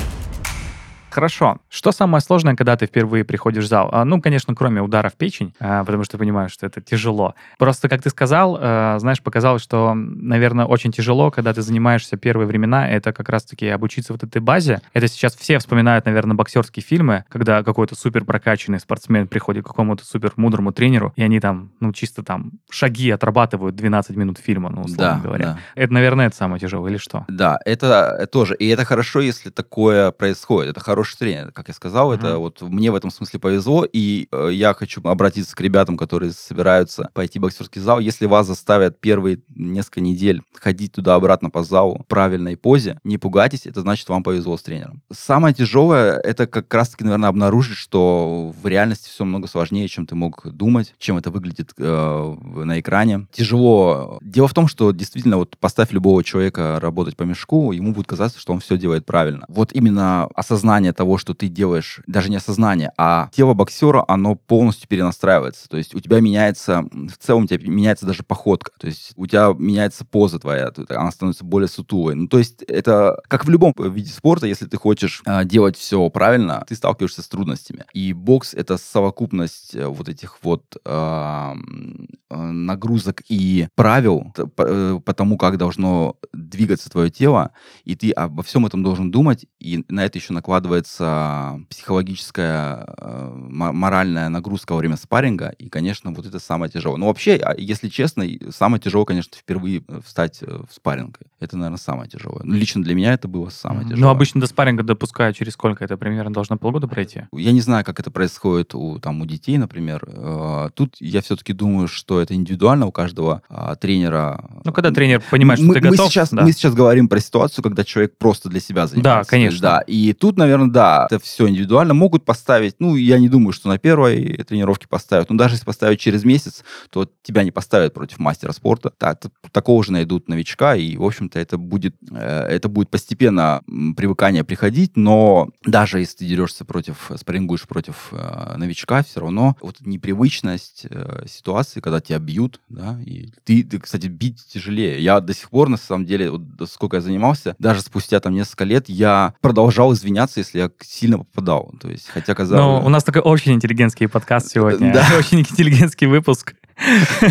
[SPEAKER 1] Хорошо. Что самое сложное, когда ты впервые приходишь в зал? А, ну, конечно, кроме удара в печень, а, потому что понимаю, что это тяжело. Просто, как ты сказал, а, знаешь, показалось, что, наверное, очень тяжело, когда ты занимаешься первые времена, это как раз-таки обучиться вот этой базе. Это сейчас все вспоминают, наверное, боксерские фильмы, когда какой-то супер прокачанный спортсмен приходит к какому-то супер мудрому тренеру, и они там, ну, чисто там шаги отрабатывают 12 минут фильма, ну, условно
[SPEAKER 2] Да,
[SPEAKER 1] говоря.
[SPEAKER 2] да.
[SPEAKER 1] Это, наверное, это самое тяжелое, или что?
[SPEAKER 2] Да, это тоже. И это хорошо, если такое происходит. Это хороший тренер. Как я сказал, это
[SPEAKER 1] Мгм.
[SPEAKER 2] вот мне в этом смысле повезло. И э, я хочу обратиться к ребятам, которые собираются пойти в боксерский зал. Если вас заставят первые несколько недель ходить туда-обратно по залу в правильной позе, не пугайтесь, это значит, вам повезло с тренером. Самое тяжелое, это как раз-таки, наверное, обнаружить, что в реальности все много сложнее, чем ты мог думать, чем это выглядит э, на экране. Тяжело. Дело в том, что действительно, вот поставь любого человека работать по мешку, ему будет казаться, что он все делает правильно. Вот именно осознание того, что ты делаешь, даже не осознание, а тело боксера, оно полностью перенастраивается. То есть у тебя меняется, в целом у тебя меняется даже походка. То есть у тебя меняется поза твоя, она становится более сутулой. Ну, то есть это как в любом виде спорта, если ты хочешь а, делать все правильно, ты сталкиваешься с трудностями. И бокс — это совокупность э, вот этих вот а, э, нагрузок и правил э, по тому, как должно двигаться твое тело, и ты обо всем этом должен думать, и на это еще накладывается психологическая, э, мо- моральная нагрузка во время спарринга, и, конечно, вот это самое тяжелое. Но вообще, а, если честно, самое тяжелое, конечно, впервые э, встать э, в спарринг. Это, наверное, самое тяжелое. Ну, лично для меня это было самое тяжелое.
[SPEAKER 1] Ну, обычно до спарринга допускают через сколько? Это примерно должно полгода пройти?
[SPEAKER 2] Я не знаю, как это происходит у, там, у детей, например. Тут я все-таки думаю, что это индивидуально у каждого а, тренера.
[SPEAKER 1] Ну, когда тренер понимает, что
[SPEAKER 2] мы,
[SPEAKER 1] ты
[SPEAKER 2] мы
[SPEAKER 1] готов,
[SPEAKER 2] сейчас,
[SPEAKER 1] да.
[SPEAKER 2] мы сейчас говорим про ситуацию, когда человек просто для себя занимается.
[SPEAKER 1] конечно.
[SPEAKER 2] Да, и тут, наверное, да, это все индивидуально. Могут поставить, ну, я не думаю, что на первой тренировке поставят, но даже если поставить через месяц, то тебя не поставят против мастера спорта. Да, т- такого же найдут новичка, и, в общем-то, это будет, э, это будет постепенно привыкание приходить, но даже если ты дерешься против, спаррингуешь против э, новичка, все равно вот непривычность э, ситуации, когда тебя бьют, да, и ты, ты, кстати, бить тяжелее. Я до сих пор, на самом деле, вот, сколько я занимался, даже спустя там несколько лет, я продолжал извиняться, если я сильно попадал. То есть, хотя казалось...
[SPEAKER 1] у нас такой очень интеллигентский подкаст сегодня.
[SPEAKER 2] Да.
[SPEAKER 1] Очень интеллигентский выпуск.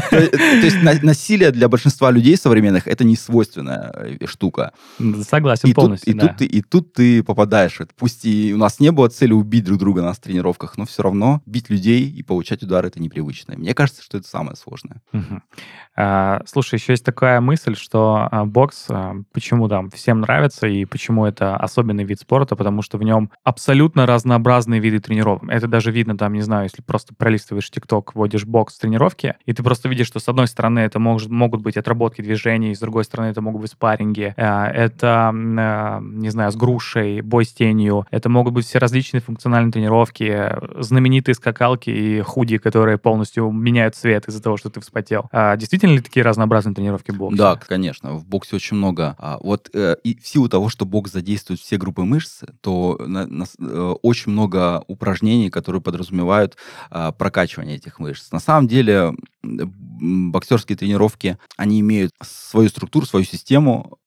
[SPEAKER 2] То есть, то есть на- насилие для большинства людей современных это не свойственная э, штука.
[SPEAKER 1] Согласен
[SPEAKER 2] И тут,
[SPEAKER 1] полностью,
[SPEAKER 2] и,
[SPEAKER 1] да.
[SPEAKER 2] тут ты, и тут ты попадаешь. Пусть и у нас не было цели убить друг друга на тренировках, но все равно бить людей и получать удары это непривычно. Мне кажется, что это самое сложное.
[SPEAKER 1] А, Слушай, еще есть такая мысль, что а, бокс, а, почему там всем нравится и почему это особенный вид спорта, потому что в нем абсолютно разнообразные виды тренировок. Это даже видно там, не знаю, если просто пролистываешь ТикТок, вводишь бокс тренировки, и ты просто видишь, что с одной стороны это может, могут быть отработки движений, с другой стороны это могут быть спарринги, а, это, а, не знаю, с грушей, бой с тенью, это могут быть все различные функциональные тренировки, э, знаменитые скакалки и худи, которые полностью меняют цвет из-за того, что ты вспотел. А, действительно ли такие разнообразные тренировки в боксе?
[SPEAKER 2] Да, конечно, в боксе очень много. А, вот э, и в силу того, что бокс задействует все группы мышц, то э, очень много упражнений, которые подразумевают а, прокачивание этих мышц. На самом деле боксерские тренировки, они имеют свою структуру, свою систему,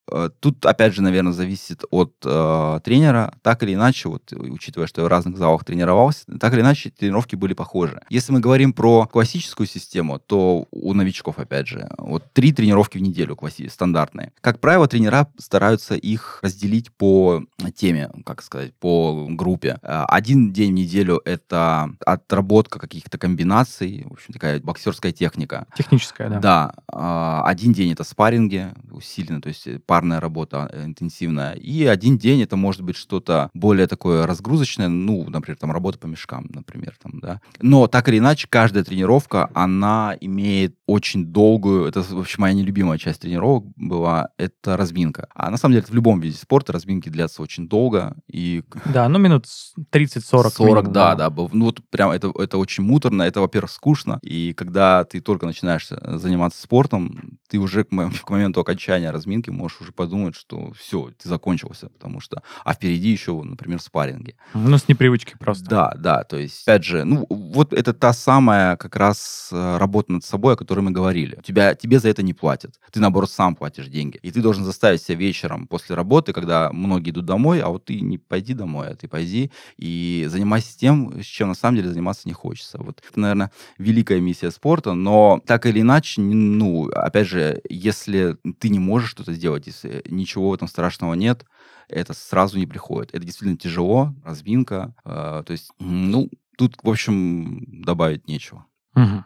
[SPEAKER 2] тут, опять же, наверное, зависит от э, тренера. Так или иначе, вот учитывая, что я в разных залах тренировался, так или иначе тренировки были похожи. Если мы говорим про классическую систему, то у новичков, опять же, вот три тренировки в неделю класси- стандартные. Как правило, тренера стараются их разделить по теме, как сказать, по группе. Э, один день в неделю — это отработка каких-то комбинаций, в общем, такая боксерская техника.
[SPEAKER 1] Техническая, да.
[SPEAKER 2] Да. Один день это спарринги усиленно, то есть парная работа э, интенсивная. И один день это может быть что-то более такое разгрузочное, ну, например, там работа по мешкам, например, там, да. Но так или иначе, каждая тренировка, она имеет очень долгую, это вообще моя нелюбимая часть тренировок была, это разминка. А на самом деле в любом виде спорта разминки длятся очень долго. И...
[SPEAKER 1] Да, ну минут 30-40.
[SPEAKER 2] 40, минимум, да, да. да. Ну вот прям это, это очень муторно, это, во-первых, скучно. И когда ты только начинаешь э, заниматься спортом, ты уже к, к моменту окончания разминки можешь уже подумать, что все, ты закончился, потому что... А впереди еще, например, спарринги.
[SPEAKER 1] Ну, с непривычки просто.
[SPEAKER 2] Да, да, то есть, опять же, ну, вот это та самая как раз э, работа над собой, о которой мы говорили. Тебя, тебе за это не платят. Ты, наоборот, сам платишь деньги. И ты должен заставить себя вечером после работы, когда многие идут домой, а вот ты не пойди домой, а ты пойди и занимайся тем, с чем на самом деле заниматься не хочется. Вот это, наверное, великая миссия спорта, но так или иначе, ну, опять же, если ты не можешь что-то сделать, если ничего в этом страшного нет, это сразу не приходит. Это действительно тяжело, разминка. Э, то есть, ну, тут, в общем, добавить нечего.
[SPEAKER 1] Угу.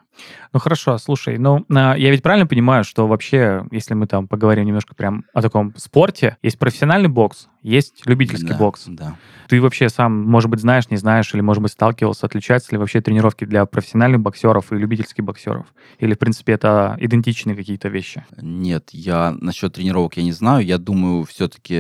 [SPEAKER 1] Ну хорошо, слушай, ну а, я ведь правильно понимаю, что вообще, если мы там поговорим немножко прям о таком спорте, есть профессиональный бокс, есть любительский
[SPEAKER 2] да,
[SPEAKER 1] бокс.
[SPEAKER 2] Да.
[SPEAKER 1] Ты вообще сам, может быть, знаешь, не знаешь, или, может быть, сталкивался, отличаются ли вообще тренировки для профессиональных боксеров и любительских боксеров? Или, в принципе, это идентичные какие-то вещи?
[SPEAKER 2] Нет, я насчет тренировок я не знаю. Я думаю, все-таки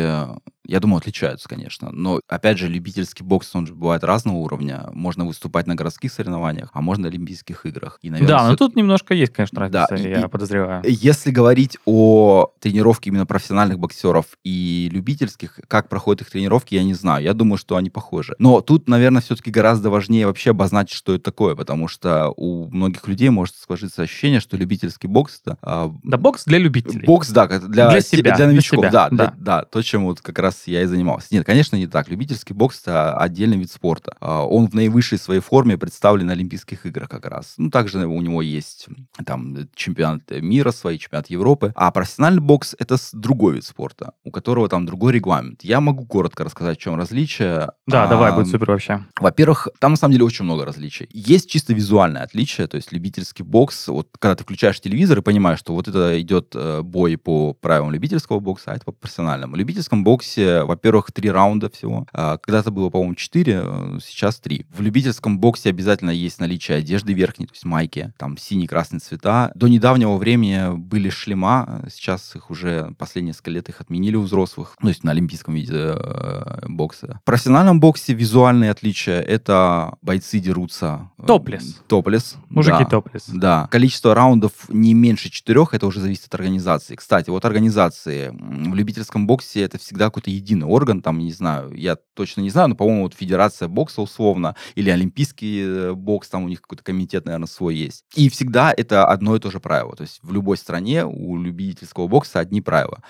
[SPEAKER 2] я думаю, отличаются, конечно. Но, опять же, любительский бокс, он же бывает разного уровня. Можно выступать на городских соревнованиях, а можно на Олимпийских играх.
[SPEAKER 1] И, наверное, да, но тут немножко есть, конечно, разница, да, я и, подозреваю.
[SPEAKER 2] Если говорить о тренировке именно профессиональных боксеров и любительских, как проходят их тренировки, я не знаю. Я думаю, что они похожи. Но тут, наверное, все-таки гораздо важнее вообще обозначить, что это такое, потому что у многих людей может сложиться ощущение, что любительский бокс это...
[SPEAKER 1] А, да, бокс для любителей.
[SPEAKER 2] Бокс, да, для, для себя, для новичков, для себя, да, да. да, то, чем вот как раз я и занимался. Нет, конечно, не так. Любительский бокс — это отдельный вид спорта. А, он в наивысшей своей форме представлен на Олимпийских играх как раз. Ну, также у него есть там чемпионат мира свои, чемпионат Европы. А профессиональный бокс — это другой вид спорта, у которого там другой регламент. Я могу коротко рассказать, в чем различие.
[SPEAKER 1] Да, а, давай, будет супер вообще.
[SPEAKER 2] Во-первых, там на самом деле очень много различий. Есть чисто визуальное отличие, то есть любительский бокс, вот когда ты включаешь телевизор и понимаешь, что вот это идет э, бой по правилам любительского бокса, а это по профессиональному. В любительском боксе во-первых, три раунда всего. А, когда-то было, по-моему, четыре, э, сейчас три. В любительском боксе обязательно есть наличие одежды верхней, то есть майки, там синий-красный цвета. До недавнего времени были шлема, сейчас их уже последние несколько лет их отменили у взрослых, ну, то есть на олимпийском виде э, бокса. В профессиональном боксе визуальные отличия — это бойцы дерутся...
[SPEAKER 1] Э, топлес.
[SPEAKER 2] Топлес.
[SPEAKER 1] Мужики
[SPEAKER 2] да,
[SPEAKER 1] топлес.
[SPEAKER 2] Да. Количество раундов не меньше четырех, это уже зависит от организации. Кстати, вот организации в любительском боксе это всегда какой-то един единый орган, там, не знаю, я точно не знаю, но, по-моему, вот Федерация бокса условно, или Олимпийский э, бокс, там у них какой-то комитет, наверное, свой есть. И всегда это одно и то же правило. То есть в любой стране у любительского бокса одни правила.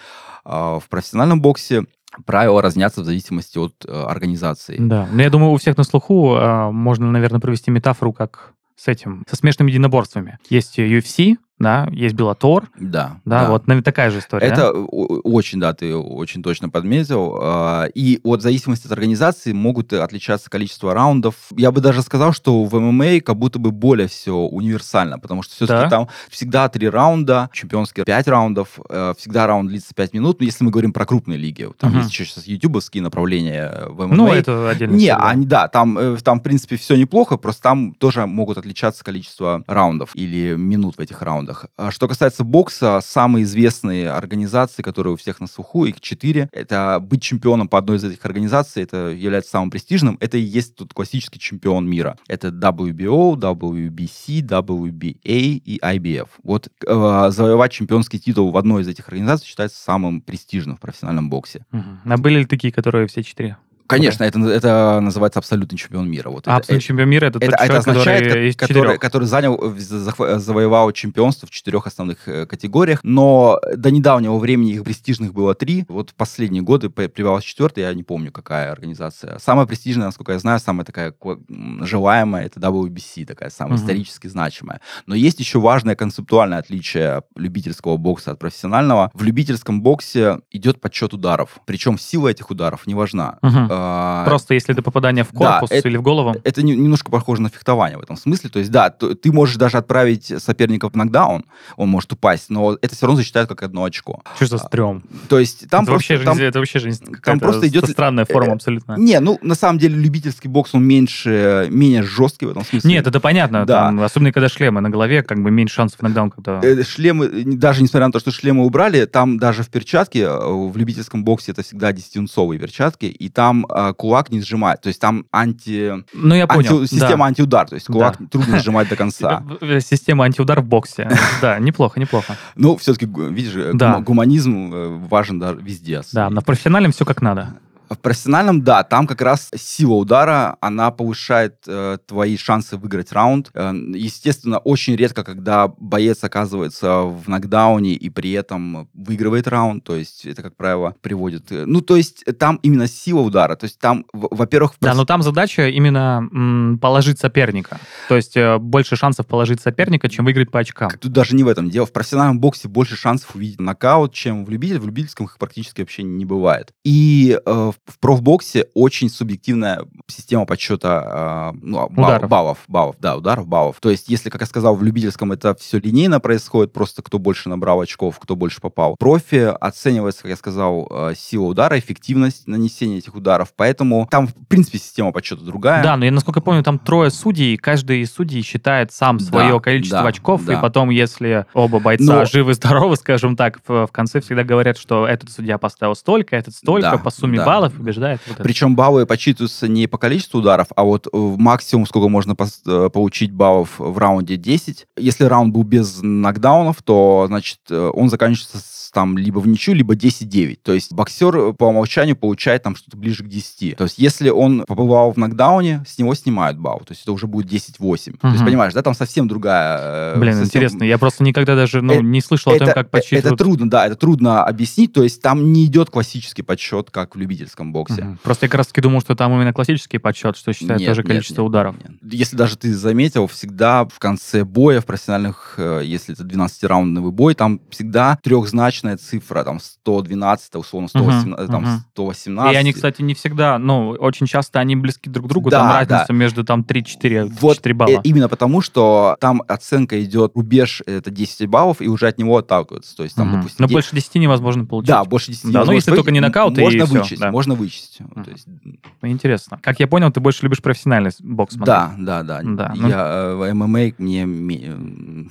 [SPEAKER 2] А в профессиональном боксе правила разнятся в зависимости от э, организации.
[SPEAKER 1] Да, но я думаю, у всех на слуху э, можно, наверное, провести метафору как с этим, со смешанными единоборствами. Есть UFC, да, есть Беллатор.
[SPEAKER 2] Да,
[SPEAKER 1] да. Да, вот наверное, такая же история.
[SPEAKER 2] Это да? очень, да, ты очень точно подметил. А, и от зависимости от организации могут отличаться количество раундов. Я бы даже сказал, что в ММА как будто бы более все универсально, потому что все-таки да? там всегда три раунда, чемпионские пять раундов, э, всегда раунд длится пять минут. Но если мы говорим про крупные лиги, там угу. есть еще сейчас ютубовские направления в ММА.
[SPEAKER 1] Ну, это отдельно.
[SPEAKER 2] Не, они, да, там, э, там, в принципе, все неплохо, просто там тоже могут отличаться количество раундов или минут в этих раундах раундах. А что касается бокса, самые известные организации, которые у всех на слуху, их четыре, это быть чемпионом по одной из этих организаций, это является самым престижным, это и есть тут классический чемпион мира. Это WBO, WBC, WBA и IBF. Вот э, завоевать чемпионский титул в одной из этих организаций считается самым престижным в профессиональном боксе.
[SPEAKER 1] Угу. А были ли такие, которые все четыре?
[SPEAKER 2] Конечно, это, это называется абсолютный чемпион мира. Вот
[SPEAKER 1] а абсолютный
[SPEAKER 2] это,
[SPEAKER 1] чемпион мира это,
[SPEAKER 2] это,
[SPEAKER 1] тот
[SPEAKER 2] это
[SPEAKER 1] человек,
[SPEAKER 2] означает,
[SPEAKER 1] который из
[SPEAKER 2] который,
[SPEAKER 1] четырех.
[SPEAKER 2] который занял, захва- завоевал чемпионство в четырех основных э, категориях, но до недавнего времени их престижных было три. Вот в последние годы прибавилась четвертая, я не помню, какая организация. Самая престижная, насколько я знаю, самая такая желаемая, это WBC, такая самая
[SPEAKER 1] Мгм.
[SPEAKER 2] исторически значимая. Но есть еще важное концептуальное отличие любительского бокса от профессионального. В любительском боксе идет подсчет ударов. Причем сила этих ударов не важна.
[SPEAKER 1] Мгм.
[SPEAKER 2] А,
[SPEAKER 1] Просто если это попадание в
[SPEAKER 2] да,
[SPEAKER 1] корпус
[SPEAKER 2] это-
[SPEAKER 1] или в голову.
[SPEAKER 2] это не- немножко похоже на фехтование в этом смысле. То есть, да, ты можешь даже отправить соперника в нокдаун, он может упасть, но это все равно засчитают как одно очко.
[SPEAKER 1] Что за стрём?
[SPEAKER 2] То есть там
[SPEAKER 1] это, вообще
[SPEAKER 2] просто...
[SPEAKER 1] же,
[SPEAKER 2] там-
[SPEAKER 1] не- это вообще не- какая-то
[SPEAKER 2] просто идет-
[SPEAKER 1] странная форма
[SPEAKER 2] э,
[SPEAKER 1] абсолютно.
[SPEAKER 2] Не, ну, на самом деле, любительский бокс, он меньше, менее жесткий в этом смысле.
[SPEAKER 1] Нет, это понятно.
[SPEAKER 2] Да.
[SPEAKER 1] там, особенно когда шлемы на голове, как бы меньше шансов иногда он когда...
[SPEAKER 2] Э, Шлемы, даже несмотря на то, что шлемы убрали, там даже в перчатке, э, в любительском боксе это всегда 10-унцовые перчатки, и там э, кулак не сжимает. То есть там анти...
[SPEAKER 1] Ну, я понял.
[SPEAKER 2] анти- система антиудар, то есть кулак
[SPEAKER 1] Да.
[SPEAKER 2] трудно сжимать до конца.
[SPEAKER 1] Э, э, Система антиудар в боксе. Да, неплохо, неплохо.
[SPEAKER 2] Ну, все-таки, видишь, э,
[SPEAKER 1] Да.
[SPEAKER 2] гума- гуманизм важен да, везде.
[SPEAKER 1] Да, на профессиональном все как надо.
[SPEAKER 2] В профессиональном, да, там как раз сила удара, она повышает э, твои шансы выиграть раунд. Э, естественно, очень редко, когда боец оказывается в нокдауне и при этом выигрывает раунд, то есть это, как правило, приводит... э, ну, то есть там именно сила удара, то есть там, во-первых...
[SPEAKER 1] Да, но там задача именно м, положить соперника. То есть э, больше шансов положить соперника, чем выиграть по очкам.
[SPEAKER 2] Тут даже не в этом дело. В профессиональном боксе больше шансов увидеть нокаут, чем в любитель. В любительском их практически вообще не бывает. И э, в в профбоксе очень субъективная система подсчета э, ну, бал-
[SPEAKER 1] Ударов.
[SPEAKER 2] баллов, баллов, да, ударов, баллов. То есть, если, как я сказал, в любительском это все линейно происходит, просто кто больше набрал очков, кто больше попал. Профи оценивается, как я сказал, э, сила удара, эффективность нанесения этих ударов. Поэтому там, в принципе, система подсчета другая.
[SPEAKER 1] Да, но я, насколько помню, там трое судей, и каждый из судей считает сам
[SPEAKER 2] Да,
[SPEAKER 1] свое количество
[SPEAKER 2] да,
[SPEAKER 1] очков,
[SPEAKER 2] да.
[SPEAKER 1] и потом, если оба бойца
[SPEAKER 2] Но-
[SPEAKER 1] живы-здоровы, скажем так, в, в конце всегда говорят, что этот судья поставил столько, этот столько,
[SPEAKER 2] Да,
[SPEAKER 1] по сумме
[SPEAKER 2] да.
[SPEAKER 1] баллов побеждает. Вот это.
[SPEAKER 2] Причем баллы подсчитываются не по количеству ударов, а вот э, максимум, сколько можно э, получить баллов в раунде 10. Если раунд был без нокдаунов, то, значит, э, он заканчивается с, там либо в ничью, либо 10-9. То есть боксер э, по умолчанию получает там что-то ближе к 10. То есть если он побывал в нокдауне, с него снимают балл. То есть это уже будет 10-8. То есть, понимаешь, да, там совсем другая... э,
[SPEAKER 1] Блин,
[SPEAKER 2] совсем-
[SPEAKER 1] интересно, я просто никогда даже ну,
[SPEAKER 2] Э,
[SPEAKER 1] не слышал о том,
[SPEAKER 2] это,
[SPEAKER 1] как
[SPEAKER 2] э,
[SPEAKER 1] подсчитывают.
[SPEAKER 2] это трудно, да, это трудно объяснить. То есть там не идет классический подсчет, как в любительском боксе.
[SPEAKER 1] Мгм. Просто я как раз таки думал, что там именно классический подсчет, что считает
[SPEAKER 2] Нет,
[SPEAKER 1] тоже
[SPEAKER 2] нет,
[SPEAKER 1] количество
[SPEAKER 2] нет,
[SPEAKER 1] ударов.
[SPEAKER 2] нет. Если даже ты заметил, всегда в конце боя в профессиональных, если это 12-раундовый бой, там всегда трехзначная цифра, там 112, условно 118,
[SPEAKER 1] Мгм,
[SPEAKER 2] там
[SPEAKER 1] мгм.
[SPEAKER 2] 118.
[SPEAKER 1] И они, кстати, не всегда, ну, очень часто они близки друг к другу,
[SPEAKER 2] Да,
[SPEAKER 1] там
[SPEAKER 2] да.
[SPEAKER 1] разница между там 3-4
[SPEAKER 2] Вот
[SPEAKER 1] 4
[SPEAKER 2] э,
[SPEAKER 1] балла.
[SPEAKER 2] именно потому, что там оценка идет, рубеж это 10 баллов, и уже от него отталкиваются. То есть там,
[SPEAKER 1] Мгм.
[SPEAKER 2] допустим,
[SPEAKER 1] Но
[SPEAKER 2] де-
[SPEAKER 1] больше 10 невозможно получить.
[SPEAKER 2] Да, больше 10
[SPEAKER 1] Да, ну, если только не нокаут, и
[SPEAKER 2] Можно
[SPEAKER 1] всё,
[SPEAKER 2] вычесть,
[SPEAKER 1] да.
[SPEAKER 2] можно вычесть.
[SPEAKER 1] Мгм.
[SPEAKER 2] То есть,
[SPEAKER 1] Ну, Интересно. Как я понял, ты больше любишь профессиональный бокс
[SPEAKER 2] да, да, да.
[SPEAKER 1] Да, ну-
[SPEAKER 2] Я, э, ММА мне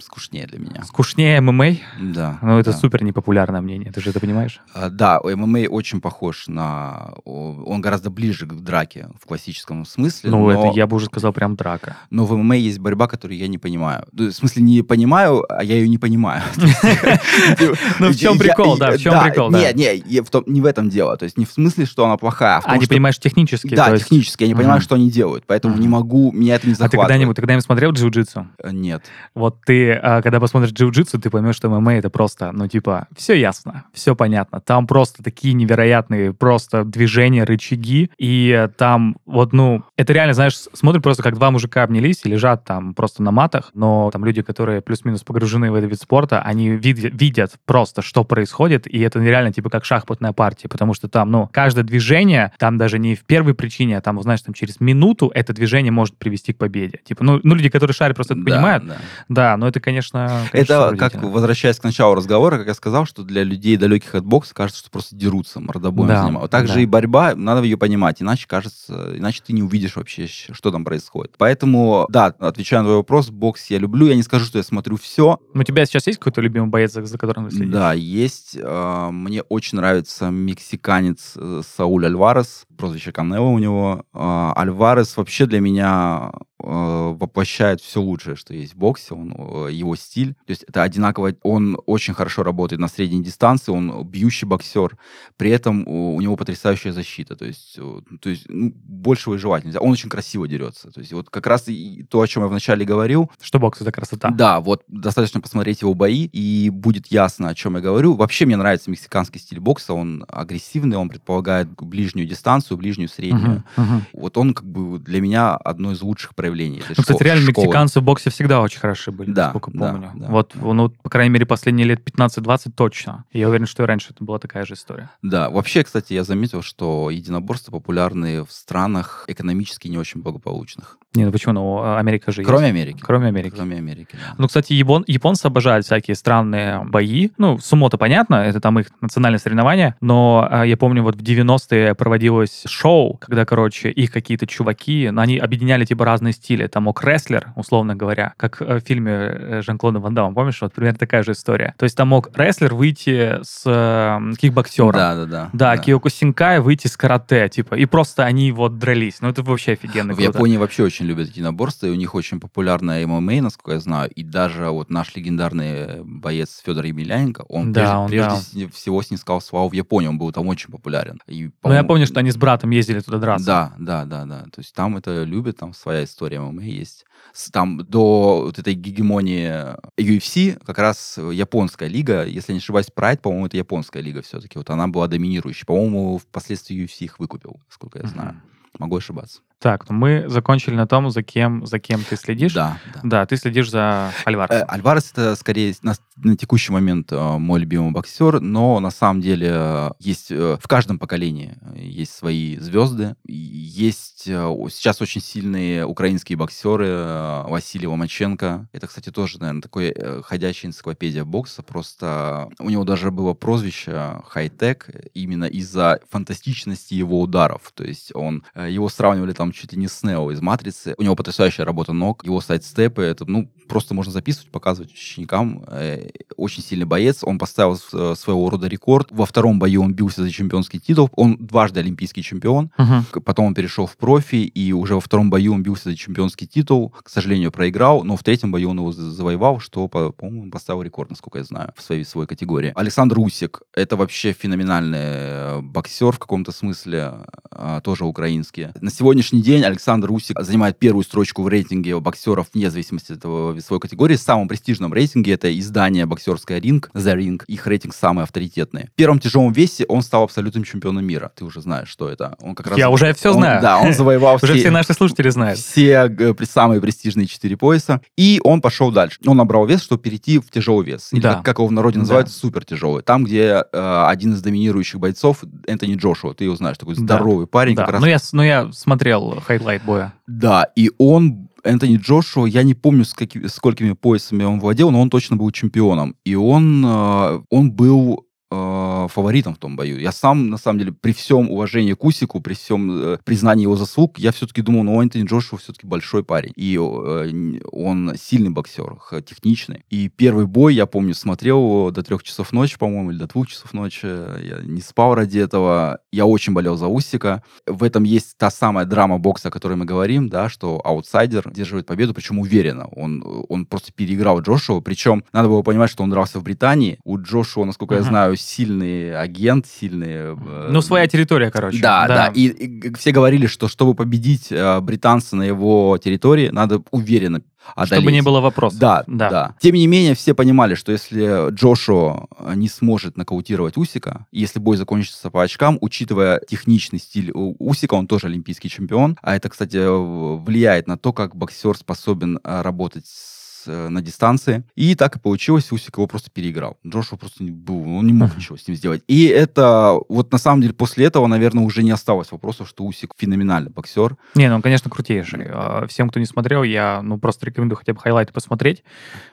[SPEAKER 2] скучнее для меня.
[SPEAKER 1] Скучнее ММА?
[SPEAKER 2] Да.
[SPEAKER 1] Ну, это
[SPEAKER 2] да.
[SPEAKER 1] супер непопулярное мнение, ты же это понимаешь?
[SPEAKER 2] А, Да, ММА очень похож на... Он гораздо ближе к драке в классическом смысле.
[SPEAKER 1] Ну,
[SPEAKER 2] но,
[SPEAKER 1] это я бы уже сказал прям драка.
[SPEAKER 2] но в ММА есть борьба, которую я не понимаю. Ну, В смысле, не понимаю, а я ее не понимаю.
[SPEAKER 1] Ну, в чем прикол, да, в чем прикол, да.
[SPEAKER 2] Нет, не в этом дело. То есть не в смысле, что она плохая, а
[SPEAKER 1] А, не понимаешь технически?
[SPEAKER 2] Да, технически. Я не понимаю, что они делают. Поэтому не могу... Меня это не
[SPEAKER 1] А ты
[SPEAKER 2] захватывает.
[SPEAKER 1] когда-нибудь, когда-нибудь смотрел джиу-джитсу?
[SPEAKER 2] Нет.
[SPEAKER 1] Вот ты, а, когда посмотришь джиу-джитсу, ты поймешь, что ММА это просто, ну, типа, все ясно, все понятно. Там просто такие невероятные просто движения, рычаги, и там вот, ну, это реально, знаешь, с- смотрят просто, как два мужика обнялись и лежат там просто на матах, но там люди, которые плюс-минус погружены в этот вид спорта, они видя- видят просто, что происходит, и это нереально, типа, как шахматная партия, потому что там, ну, каждое движение, там даже не в первой причине, а там, знаешь, там через минуту это движение может привести к победе. Типа, ну, ну люди, которые шарят, просто это
[SPEAKER 2] Да,
[SPEAKER 1] понимают,
[SPEAKER 2] да.
[SPEAKER 1] да, но это, конечно, конечно,
[SPEAKER 2] Это, как, возвращаясь к началу разговора, как я сказал, что для людей, далеких от бокса, кажется, что просто дерутся, мордобоем
[SPEAKER 1] Да,
[SPEAKER 2] занимаются. Также
[SPEAKER 1] да.
[SPEAKER 2] и борьба, надо ее понимать, иначе кажется, иначе ты не увидишь вообще, что там происходит. Поэтому, да, отвечая на твой вопрос, бокс я люблю, я не скажу, что я смотрю все.
[SPEAKER 1] У тебя сейчас есть какой-то любимый боец, за, за которым ты следишь?
[SPEAKER 2] Да, есть. э, Мне очень нравится мексиканец э, Сауль Альварес, прозвище Канело у него. Э, Альварес вообще для меня воплощает все лучшее, что есть в боксе, он, э, его стиль. То есть это одинаково, он очень хорошо работает на средней дистанции, он бьющий боксер, при этом у него потрясающая защита. То есть, э, то есть ну, большего и желать нельзя. Он очень красиво дерется. То есть вот как раз и то, о чем я вначале говорил.
[SPEAKER 1] Что бокс — это красота.
[SPEAKER 2] Да, вот достаточно посмотреть его бои, и будет ясно, о чем я говорю. Вообще мне нравится мексиканский стиль бокса, он агрессивный, он предполагает ближнюю дистанцию, ближнюю, среднюю. Uh-huh, uh-huh. Вот он как бы для меня одно из лучших проявлений.
[SPEAKER 1] Ну, кстати, реально школы. мексиканцы в боксе всегда очень хороши были, да, насколько да, помню. Да, вот, да. ну, по крайней мере, последние лет 15-20 точно. Я уверен, что и раньше это была такая же история.
[SPEAKER 2] Да, вообще, кстати, я заметил, что единоборства популярны в странах экономически не очень благополучных.
[SPEAKER 1] Не, ну почему? Ну, а Америка же
[SPEAKER 2] Кроме
[SPEAKER 1] есть.
[SPEAKER 2] Америки.
[SPEAKER 1] Кроме Америки.
[SPEAKER 2] Кроме Америки, да.
[SPEAKER 1] Ну, кстати, япон, японцы обожают всякие странные бои. Ну, сумо-то понятно, это там их национальное соревнование, но а, я помню, вот в 90-е проводилось шоу, когда, короче, их какие-то чуваки, ну, они объединяли типа разные стили. Там мог рестлер, условно говоря, как э, в фильме э, Жан-Клода Ван Дамма, помнишь? Вот примерно такая же история. То есть там мог рестлер выйти с э, кикбоксером.
[SPEAKER 2] Да, да, да.
[SPEAKER 1] Да, да. Киоко Синкай выйти с карате, типа, и просто они вот дрались. Ну, это вообще офигенно
[SPEAKER 2] В круто. Японии вообще очень любят единоборства, и у них очень популярная ММА, насколько я знаю, и даже вот наш легендарный боец Федор Емельяненко, он да, прежде, он, прежде да. всего снискал славу в Японии, он был там очень популярен.
[SPEAKER 1] И, ну, я помню, что они с братом ездили туда драться.
[SPEAKER 2] Да, да, да, да. То есть там это любят, там своя история ММА есть. Там до вот этой гегемонии UFC как раз японская лига, если не ошибаюсь, Pride, по-моему, это японская лига все-таки. Вот она была доминирующей. По-моему, впоследствии UFC их выкупил, сколько я знаю. Mm-hmm. Могу ошибаться.
[SPEAKER 1] Так, ну мы закончили на том, за кем, за кем ты следишь.
[SPEAKER 2] Да, да.
[SPEAKER 1] Да, ты следишь за Альваресом.
[SPEAKER 2] Э, Альварес это скорее на, на текущий момент э, мой любимый боксер, но на самом деле э, есть э, в каждом поколении э, есть свои звезды. Есть э, сейчас очень сильные украинские боксеры, э, Василий Ломаченко. Это, кстати, тоже, наверное, такой э, ходячая энциклопедия бокса. Просто у него даже было прозвище хай-тек именно из-за фантастичности его ударов. То есть он, э, его сравнивали там чуть ли не с Нео из «Матрицы». У него потрясающая работа ног, его сайт-степы, это, ну, просто можно записывать, показывать ученикам. Э, очень сильный боец, он поставил э, своего рода рекорд. Во втором бою он бился за чемпионский титул, он дважды олимпийский чемпион, uh-huh. потом он перешел в профи, и уже во втором бою он бился за чемпионский титул, к сожалению, проиграл, но в третьем бою он его завоевал, что, по-моему, поставил рекорд, насколько я знаю, в своей, своей категории. Александр Усик, это вообще феноменальный э, боксер в каком-то смысле, а, тоже украинский. На сегодняшний день Александр Усик занимает первую строчку в рейтинге боксеров вне зависимости от этого весовой категории. В самом престижном рейтинге это издание боксерская Ринг, The Ring. Их рейтинг самый авторитетный. В первом тяжелом весе он стал абсолютным чемпионом мира. Ты уже знаешь, что это. Он как раз...
[SPEAKER 1] Я уже все знаю.
[SPEAKER 2] Да, он завоевал
[SPEAKER 1] все... Уже все наши слушатели знают.
[SPEAKER 2] Все э, самые престижные четыре пояса. И он пошел дальше. Он набрал вес, чтобы перейти в тяжелый вес. Или как, как его в народе называют, супер тяжелый. Там, где э, один из доминирующих бойцов, Энтони Джошуа, ты его знаешь, такой здоровый парень.
[SPEAKER 1] Да. Раз... Ну, я, ну, я смотрел highlight боя.
[SPEAKER 2] Да, и он Энтони Джошуа, я не помню, с какими, сколькими поясами он владел, но он точно был чемпионом. И он, э, он был э, фаворитом в том бою. Я сам, на самом деле, при всем уважении к Усику, при всем э, признании его заслуг, я все-таки думал, ну, Энтони Джошуа все-таки большой парень. И э, он сильный боксер, техничный. И первый бой, я помню, смотрел до трех часов ночи, по-моему, или до двух часов ночи. Я не спал ради этого. Я очень болел за Усика. В этом есть та самая драма бокса, о которой мы говорим, да, что аутсайдер держит победу, причем уверенно. Он, он просто переиграл Джошуа. Причем надо было понимать, что он дрался в Британии. У Джошуа, насколько uh-huh. я знаю, сильный агент, сильный...
[SPEAKER 1] Э, ну, своя территория, короче.
[SPEAKER 2] Да, да. да. И, и все говорили, что чтобы победить э, британца на его территории, надо уверенно одолеть.
[SPEAKER 1] Чтобы не было вопросов.
[SPEAKER 2] Да, да, да. Тем не менее, все понимали, что если Джошуа не сможет нокаутировать Усика, если бой закончится по очкам, учитывая техничный стиль Усика, он тоже олимпийский чемпион, а это, кстати, влияет на то, как боксер способен э, работать с Э, на дистанции. И так и получилось, Усик его просто переиграл. Джошуа просто не был, он не мог ничего с ним сделать. И это, вот на самом деле, после этого, наверное, уже не осталось вопросов, что Усик феноменальный боксер.
[SPEAKER 1] Не, ну он, конечно, крутейший. А, всем, кто не смотрел, я, ну, просто рекомендую хотя бы хайлайты посмотреть,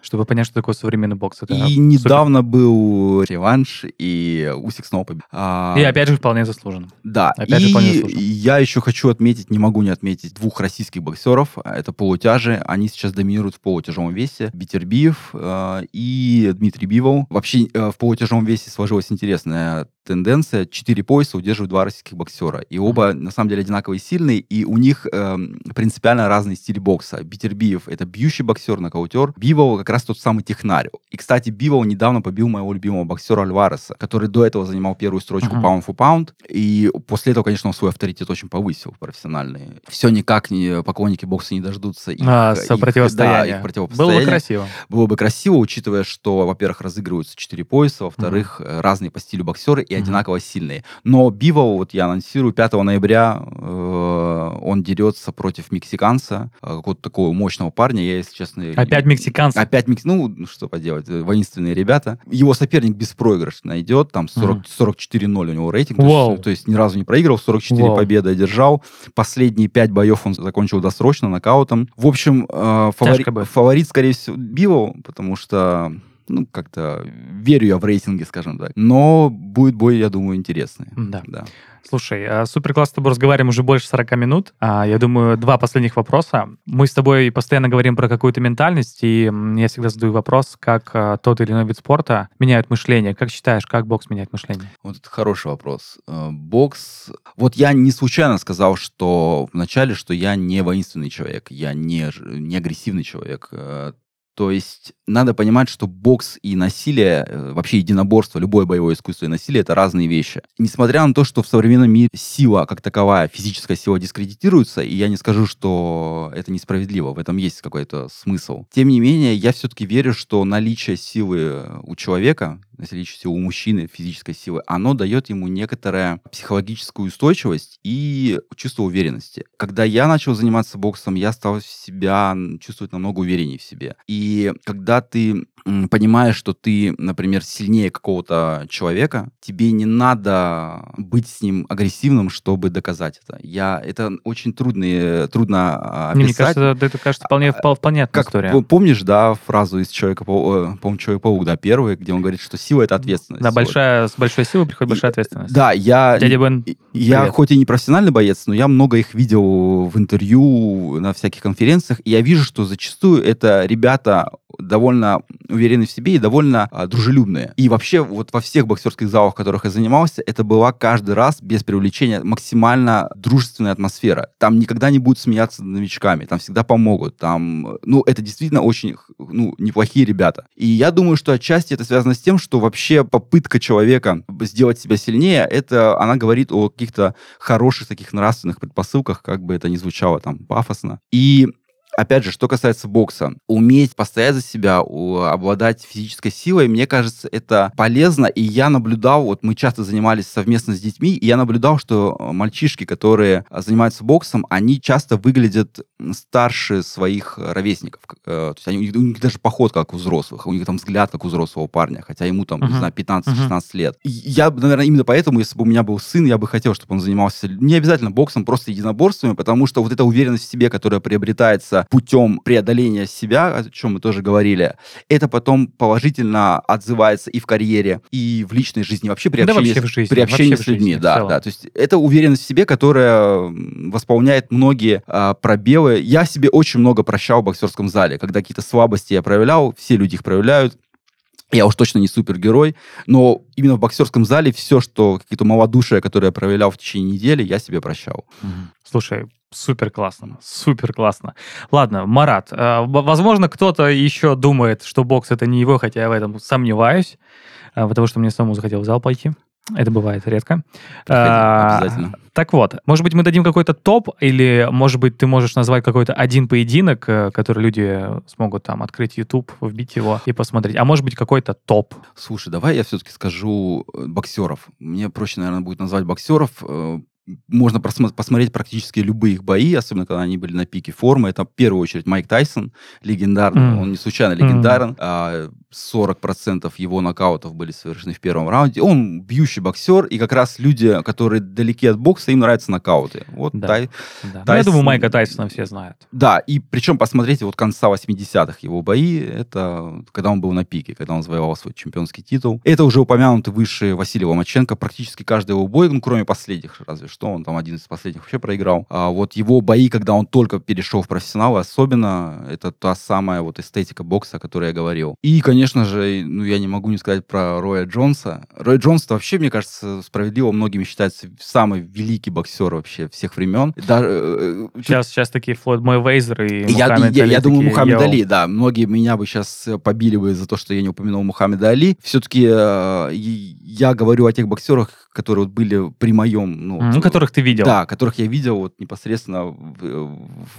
[SPEAKER 1] чтобы понять, что такое современный бокс. Это
[SPEAKER 2] и недавно был реванш, и Усик снова победил.
[SPEAKER 1] А... И опять же вполне заслуженно.
[SPEAKER 2] Да. Опять и же вполне заслуженно. я еще хочу отметить, не могу не отметить, двух российских боксеров. Это полутяжи. Они сейчас доминируют в полутяжелом весе, Битербиев э, и Дмитрий Бивол. Вообще э, в полутяжелом весе сложилась интересная тенденция. Четыре пояса удерживают два российских боксера. И оба, на самом деле, одинаково сильные, и у них э, принципиально разные стили бокса. Битербиев — это бьющий боксер, нокаутер. Бивол как раз тот самый технарь. И, кстати, Бивол недавно побил моего любимого боксера Альвареса, который до этого занимал первую строчку. Pound for Pound. И после этого, конечно, он свой авторитет очень повысил профессиональный. Все никак не, поклонники бокса не дождутся их,
[SPEAKER 1] а, их. Да, их противостояния. Было бы красиво.
[SPEAKER 2] Было бы красиво, учитывая, что, во-первых, разыгрываются четыре пояса, во-вторых, uh-huh. разные по стилю боксеры, и одинаково сильные. Но Биво, вот я анонсирую, 5 ноября э, он дерется против мексиканца, э, какого-то такого мощного парня, я, если честно...
[SPEAKER 1] Опять мексиканцы?
[SPEAKER 2] Опять мекс... Ну, что поделать, э, воинственные ребята. Его соперник беспроигрышно идет, там 40, mm. 44-0 у него рейтинг, то есть, то есть ни разу не проиграл, 44 Вау. победы одержал. Последние 5 боев он закончил досрочно нокаутом. В общем, э, фавори... фаворит, скорее всего, Биво, потому что ну, как-то верю я в рейтинге, скажем так. Но будет бой, я думаю, интересный.
[SPEAKER 1] Да. да. Слушай, а, супер классно с тобой разговариваем уже больше 40 минут. А, я думаю, два последних вопроса. Мы с тобой постоянно говорим про какую-то ментальность, и я всегда задаю вопрос, как а, тот или иной вид спорта меняет мышление. Как считаешь, как бокс меняет мышление?
[SPEAKER 2] Вот это хороший вопрос. Бокс... Вот я не случайно сказал, что вначале, что я не воинственный человек, я не, не агрессивный человек. То есть надо понимать, что бокс и насилие, э, вообще единоборство, любое боевое искусство и насилие — это разные вещи. Несмотря на то, что в современном мире сила как таковая, физическая сила дискредитируется, и я не скажу, что это несправедливо, в этом есть какой-то смысл. Тем не менее, я все-таки верю, что наличие силы у человека, наличие силы у мужчины, физической силы, оно дает ему некоторую психологическую устойчивость и чувство уверенности. Когда я начал заниматься боксом, я стал себя чувствовать намного увереннее в себе. И и когда ты понимаешь, что ты, например, сильнее какого-то человека, тебе не надо быть с ним агрессивным, чтобы доказать это. Я, это очень трудно, трудно описать.
[SPEAKER 1] Мне кажется, это, кажется, вполне, а, понятная
[SPEAKER 2] как,
[SPEAKER 1] история.
[SPEAKER 2] Помнишь, да, фразу из человека, э, по-моему, Человек-паук, да, первый, где он говорит, что сила — это ответственность.
[SPEAKER 1] Да, большая, с большой силой приходит большая ответственность.
[SPEAKER 2] Да, я... Дядя Бен, Я привет. хоть и не профессиональный боец, но я много их видел в интервью, на всяких конференциях, и я вижу, что зачастую это ребята довольно уверенные в себе и довольно а, дружелюбные. И вообще вот во всех боксерских залах, в которых я занимался, это была каждый раз, без привлечения, максимально дружественная атмосфера. Там никогда не будут смеяться над новичками, там всегда помогут. Там, ну, это действительно очень, ну, неплохие ребята. И я думаю, что отчасти это связано с тем, что вообще попытка человека сделать себя сильнее, это она говорит о каких-то хороших таких нравственных предпосылках, как бы это ни звучало там пафосно. И опять же, что касается бокса, уметь постоять за себя, обладать физической силой, мне кажется, это полезно. И я наблюдал, вот мы часто занимались совместно с детьми, и я наблюдал, что мальчишки, которые занимаются боксом, они часто выглядят старше своих ровесников. Э, то есть они, у них даже поход как у взрослых, у них там взгляд как у взрослого парня, хотя ему там, uh-huh. не знаю, 15-16 uh-huh. лет. И я, наверное, именно поэтому, если бы у меня был сын, я бы хотел, чтобы он занимался не обязательно боксом, просто единоборствами, потому что вот эта уверенность в себе, которая приобретается путем преодоления себя, о чем мы тоже говорили, это потом положительно отзывается и в карьере, и в личной жизни, вообще при общении, да, вообще в жизни, при общении с людьми. Жизни, да, да. То есть это уверенность в себе, которая восполняет многие а, пробелы. Я себе очень много прощал в боксерском зале, когда какие-то слабости я проявлял, все люди их проявляют, я уж точно не супергерой, но именно в боксерском зале все, что какие-то малодушия, которые я проявлял в течение недели, я себе прощал.
[SPEAKER 1] Слушай, Супер классно, супер классно. Ладно, Марат, э, возможно, кто-то еще думает, что бокс это не его, хотя я в этом сомневаюсь, э, потому что мне самому захотелось в зал пойти. Это бывает редко.
[SPEAKER 2] А, обязательно.
[SPEAKER 1] Так вот, может быть, мы дадим какой-то топ, или, может быть, ты можешь назвать какой-то один поединок, который люди смогут там открыть YouTube, вбить его и посмотреть. А может быть, какой-то топ.
[SPEAKER 2] Слушай, давай я все-таки скажу боксеров. Мне проще, наверное, будет назвать боксеров можно посмотреть практически любые их бои, особенно когда они были на пике формы. Это в первую очередь Майк Тайсон, легендарный, mm. он не случайно легендарен. Mm. А, 40% его нокаутов были совершены в первом раунде. Он бьющий боксер, и как раз люди, которые далеки от бокса, им нравятся нокауты. Вот
[SPEAKER 1] Да.
[SPEAKER 2] Тай-
[SPEAKER 1] Да. Ну,
[SPEAKER 2] Тайсон-
[SPEAKER 1] я думаю, Майка Тайсона все знают.
[SPEAKER 2] Да, и причем посмотрите вот конца 80-х его бои, это когда он был на пике, когда он завоевал свой чемпионский титул. Это уже упомянутый выше Василий Ломаченко, практически каждый его бой, ну, кроме последних, разве что, он там один из последних вообще проиграл. А вот его бои, когда он только перешел в профессионалы, особенно, это та самая вот эстетика бокса, о которой я говорил. И, конечно же, ну, я не могу не сказать про Роя Джонса. Рой Джонс вообще, мне кажется, справедливо многими считается самый великий боксер вообще всех времен. Даже, э, э,
[SPEAKER 1] Сейчас, сейчас такие Флойд Мейвезер и
[SPEAKER 2] я,
[SPEAKER 1] Мухаммед
[SPEAKER 2] я-
[SPEAKER 1] Али
[SPEAKER 2] я думаю, Мухаммед. Али, да. Многие меня бы сейчас побили бы за то, что я не упомянул Мухаммеда Али. Все-таки я говорю о тех боксерах, которые вот были при моем... Ну,
[SPEAKER 1] Ну, которых ты видел.
[SPEAKER 2] Да, которых я видел вот непосредственно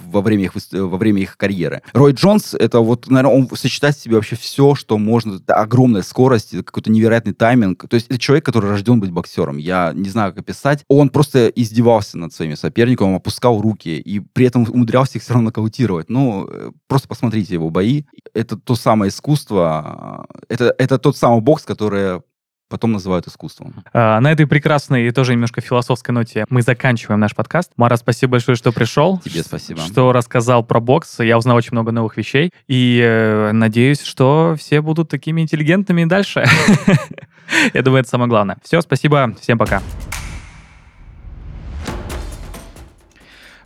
[SPEAKER 2] во время их, во время их карьеры. Рой Джонс, это вот, наверное, он сочетает в себе вообще все, что можно. Это огромная скорость, какой-то невероятный тайминг. То есть это человек, который рожден быть боксером. Я не знаю, как описать. Он просто издевался над своими соперниками, опускал руки и при этом умудрялся их все равно нокаутировать. Ну, э, просто посмотрите его бои. Это то самое искусство, э, это, это тот самый бокс, который потом называют искусством.
[SPEAKER 1] А, на этой прекрасной и тоже немножко философской ноте мы заканчиваем наш подкаст. Мара, спасибо большое, что пришел.
[SPEAKER 2] Тебе спасибо.
[SPEAKER 1] Что рассказал про бокс. Я узнал очень много новых вещей. И э, надеюсь, что все будут такими интеллигентными и дальше. Я думаю, это самое главное. Все, спасибо. Всем пока.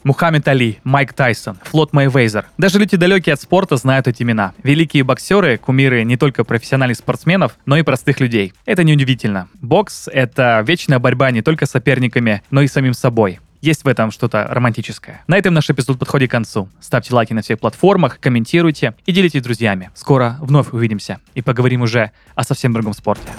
[SPEAKER 1] Мухаммед Али, Майк Тайсон, Флот Мэйвезер. Даже люди далекие от спорта знают эти имена. Великие боксеры, кумиры не только профессиональных спортсменов, но и простых людей. Это неудивительно. Бокс — это вечная борьба не только с соперниками, но и самим собой. Есть в этом что-то романтическое. На этом наш эпизод подходит к концу. Ставьте лайки на всех платформах, комментируйте и делитесь с друзьями. Скоро вновь увидимся и поговорим уже о совсем другом спорте.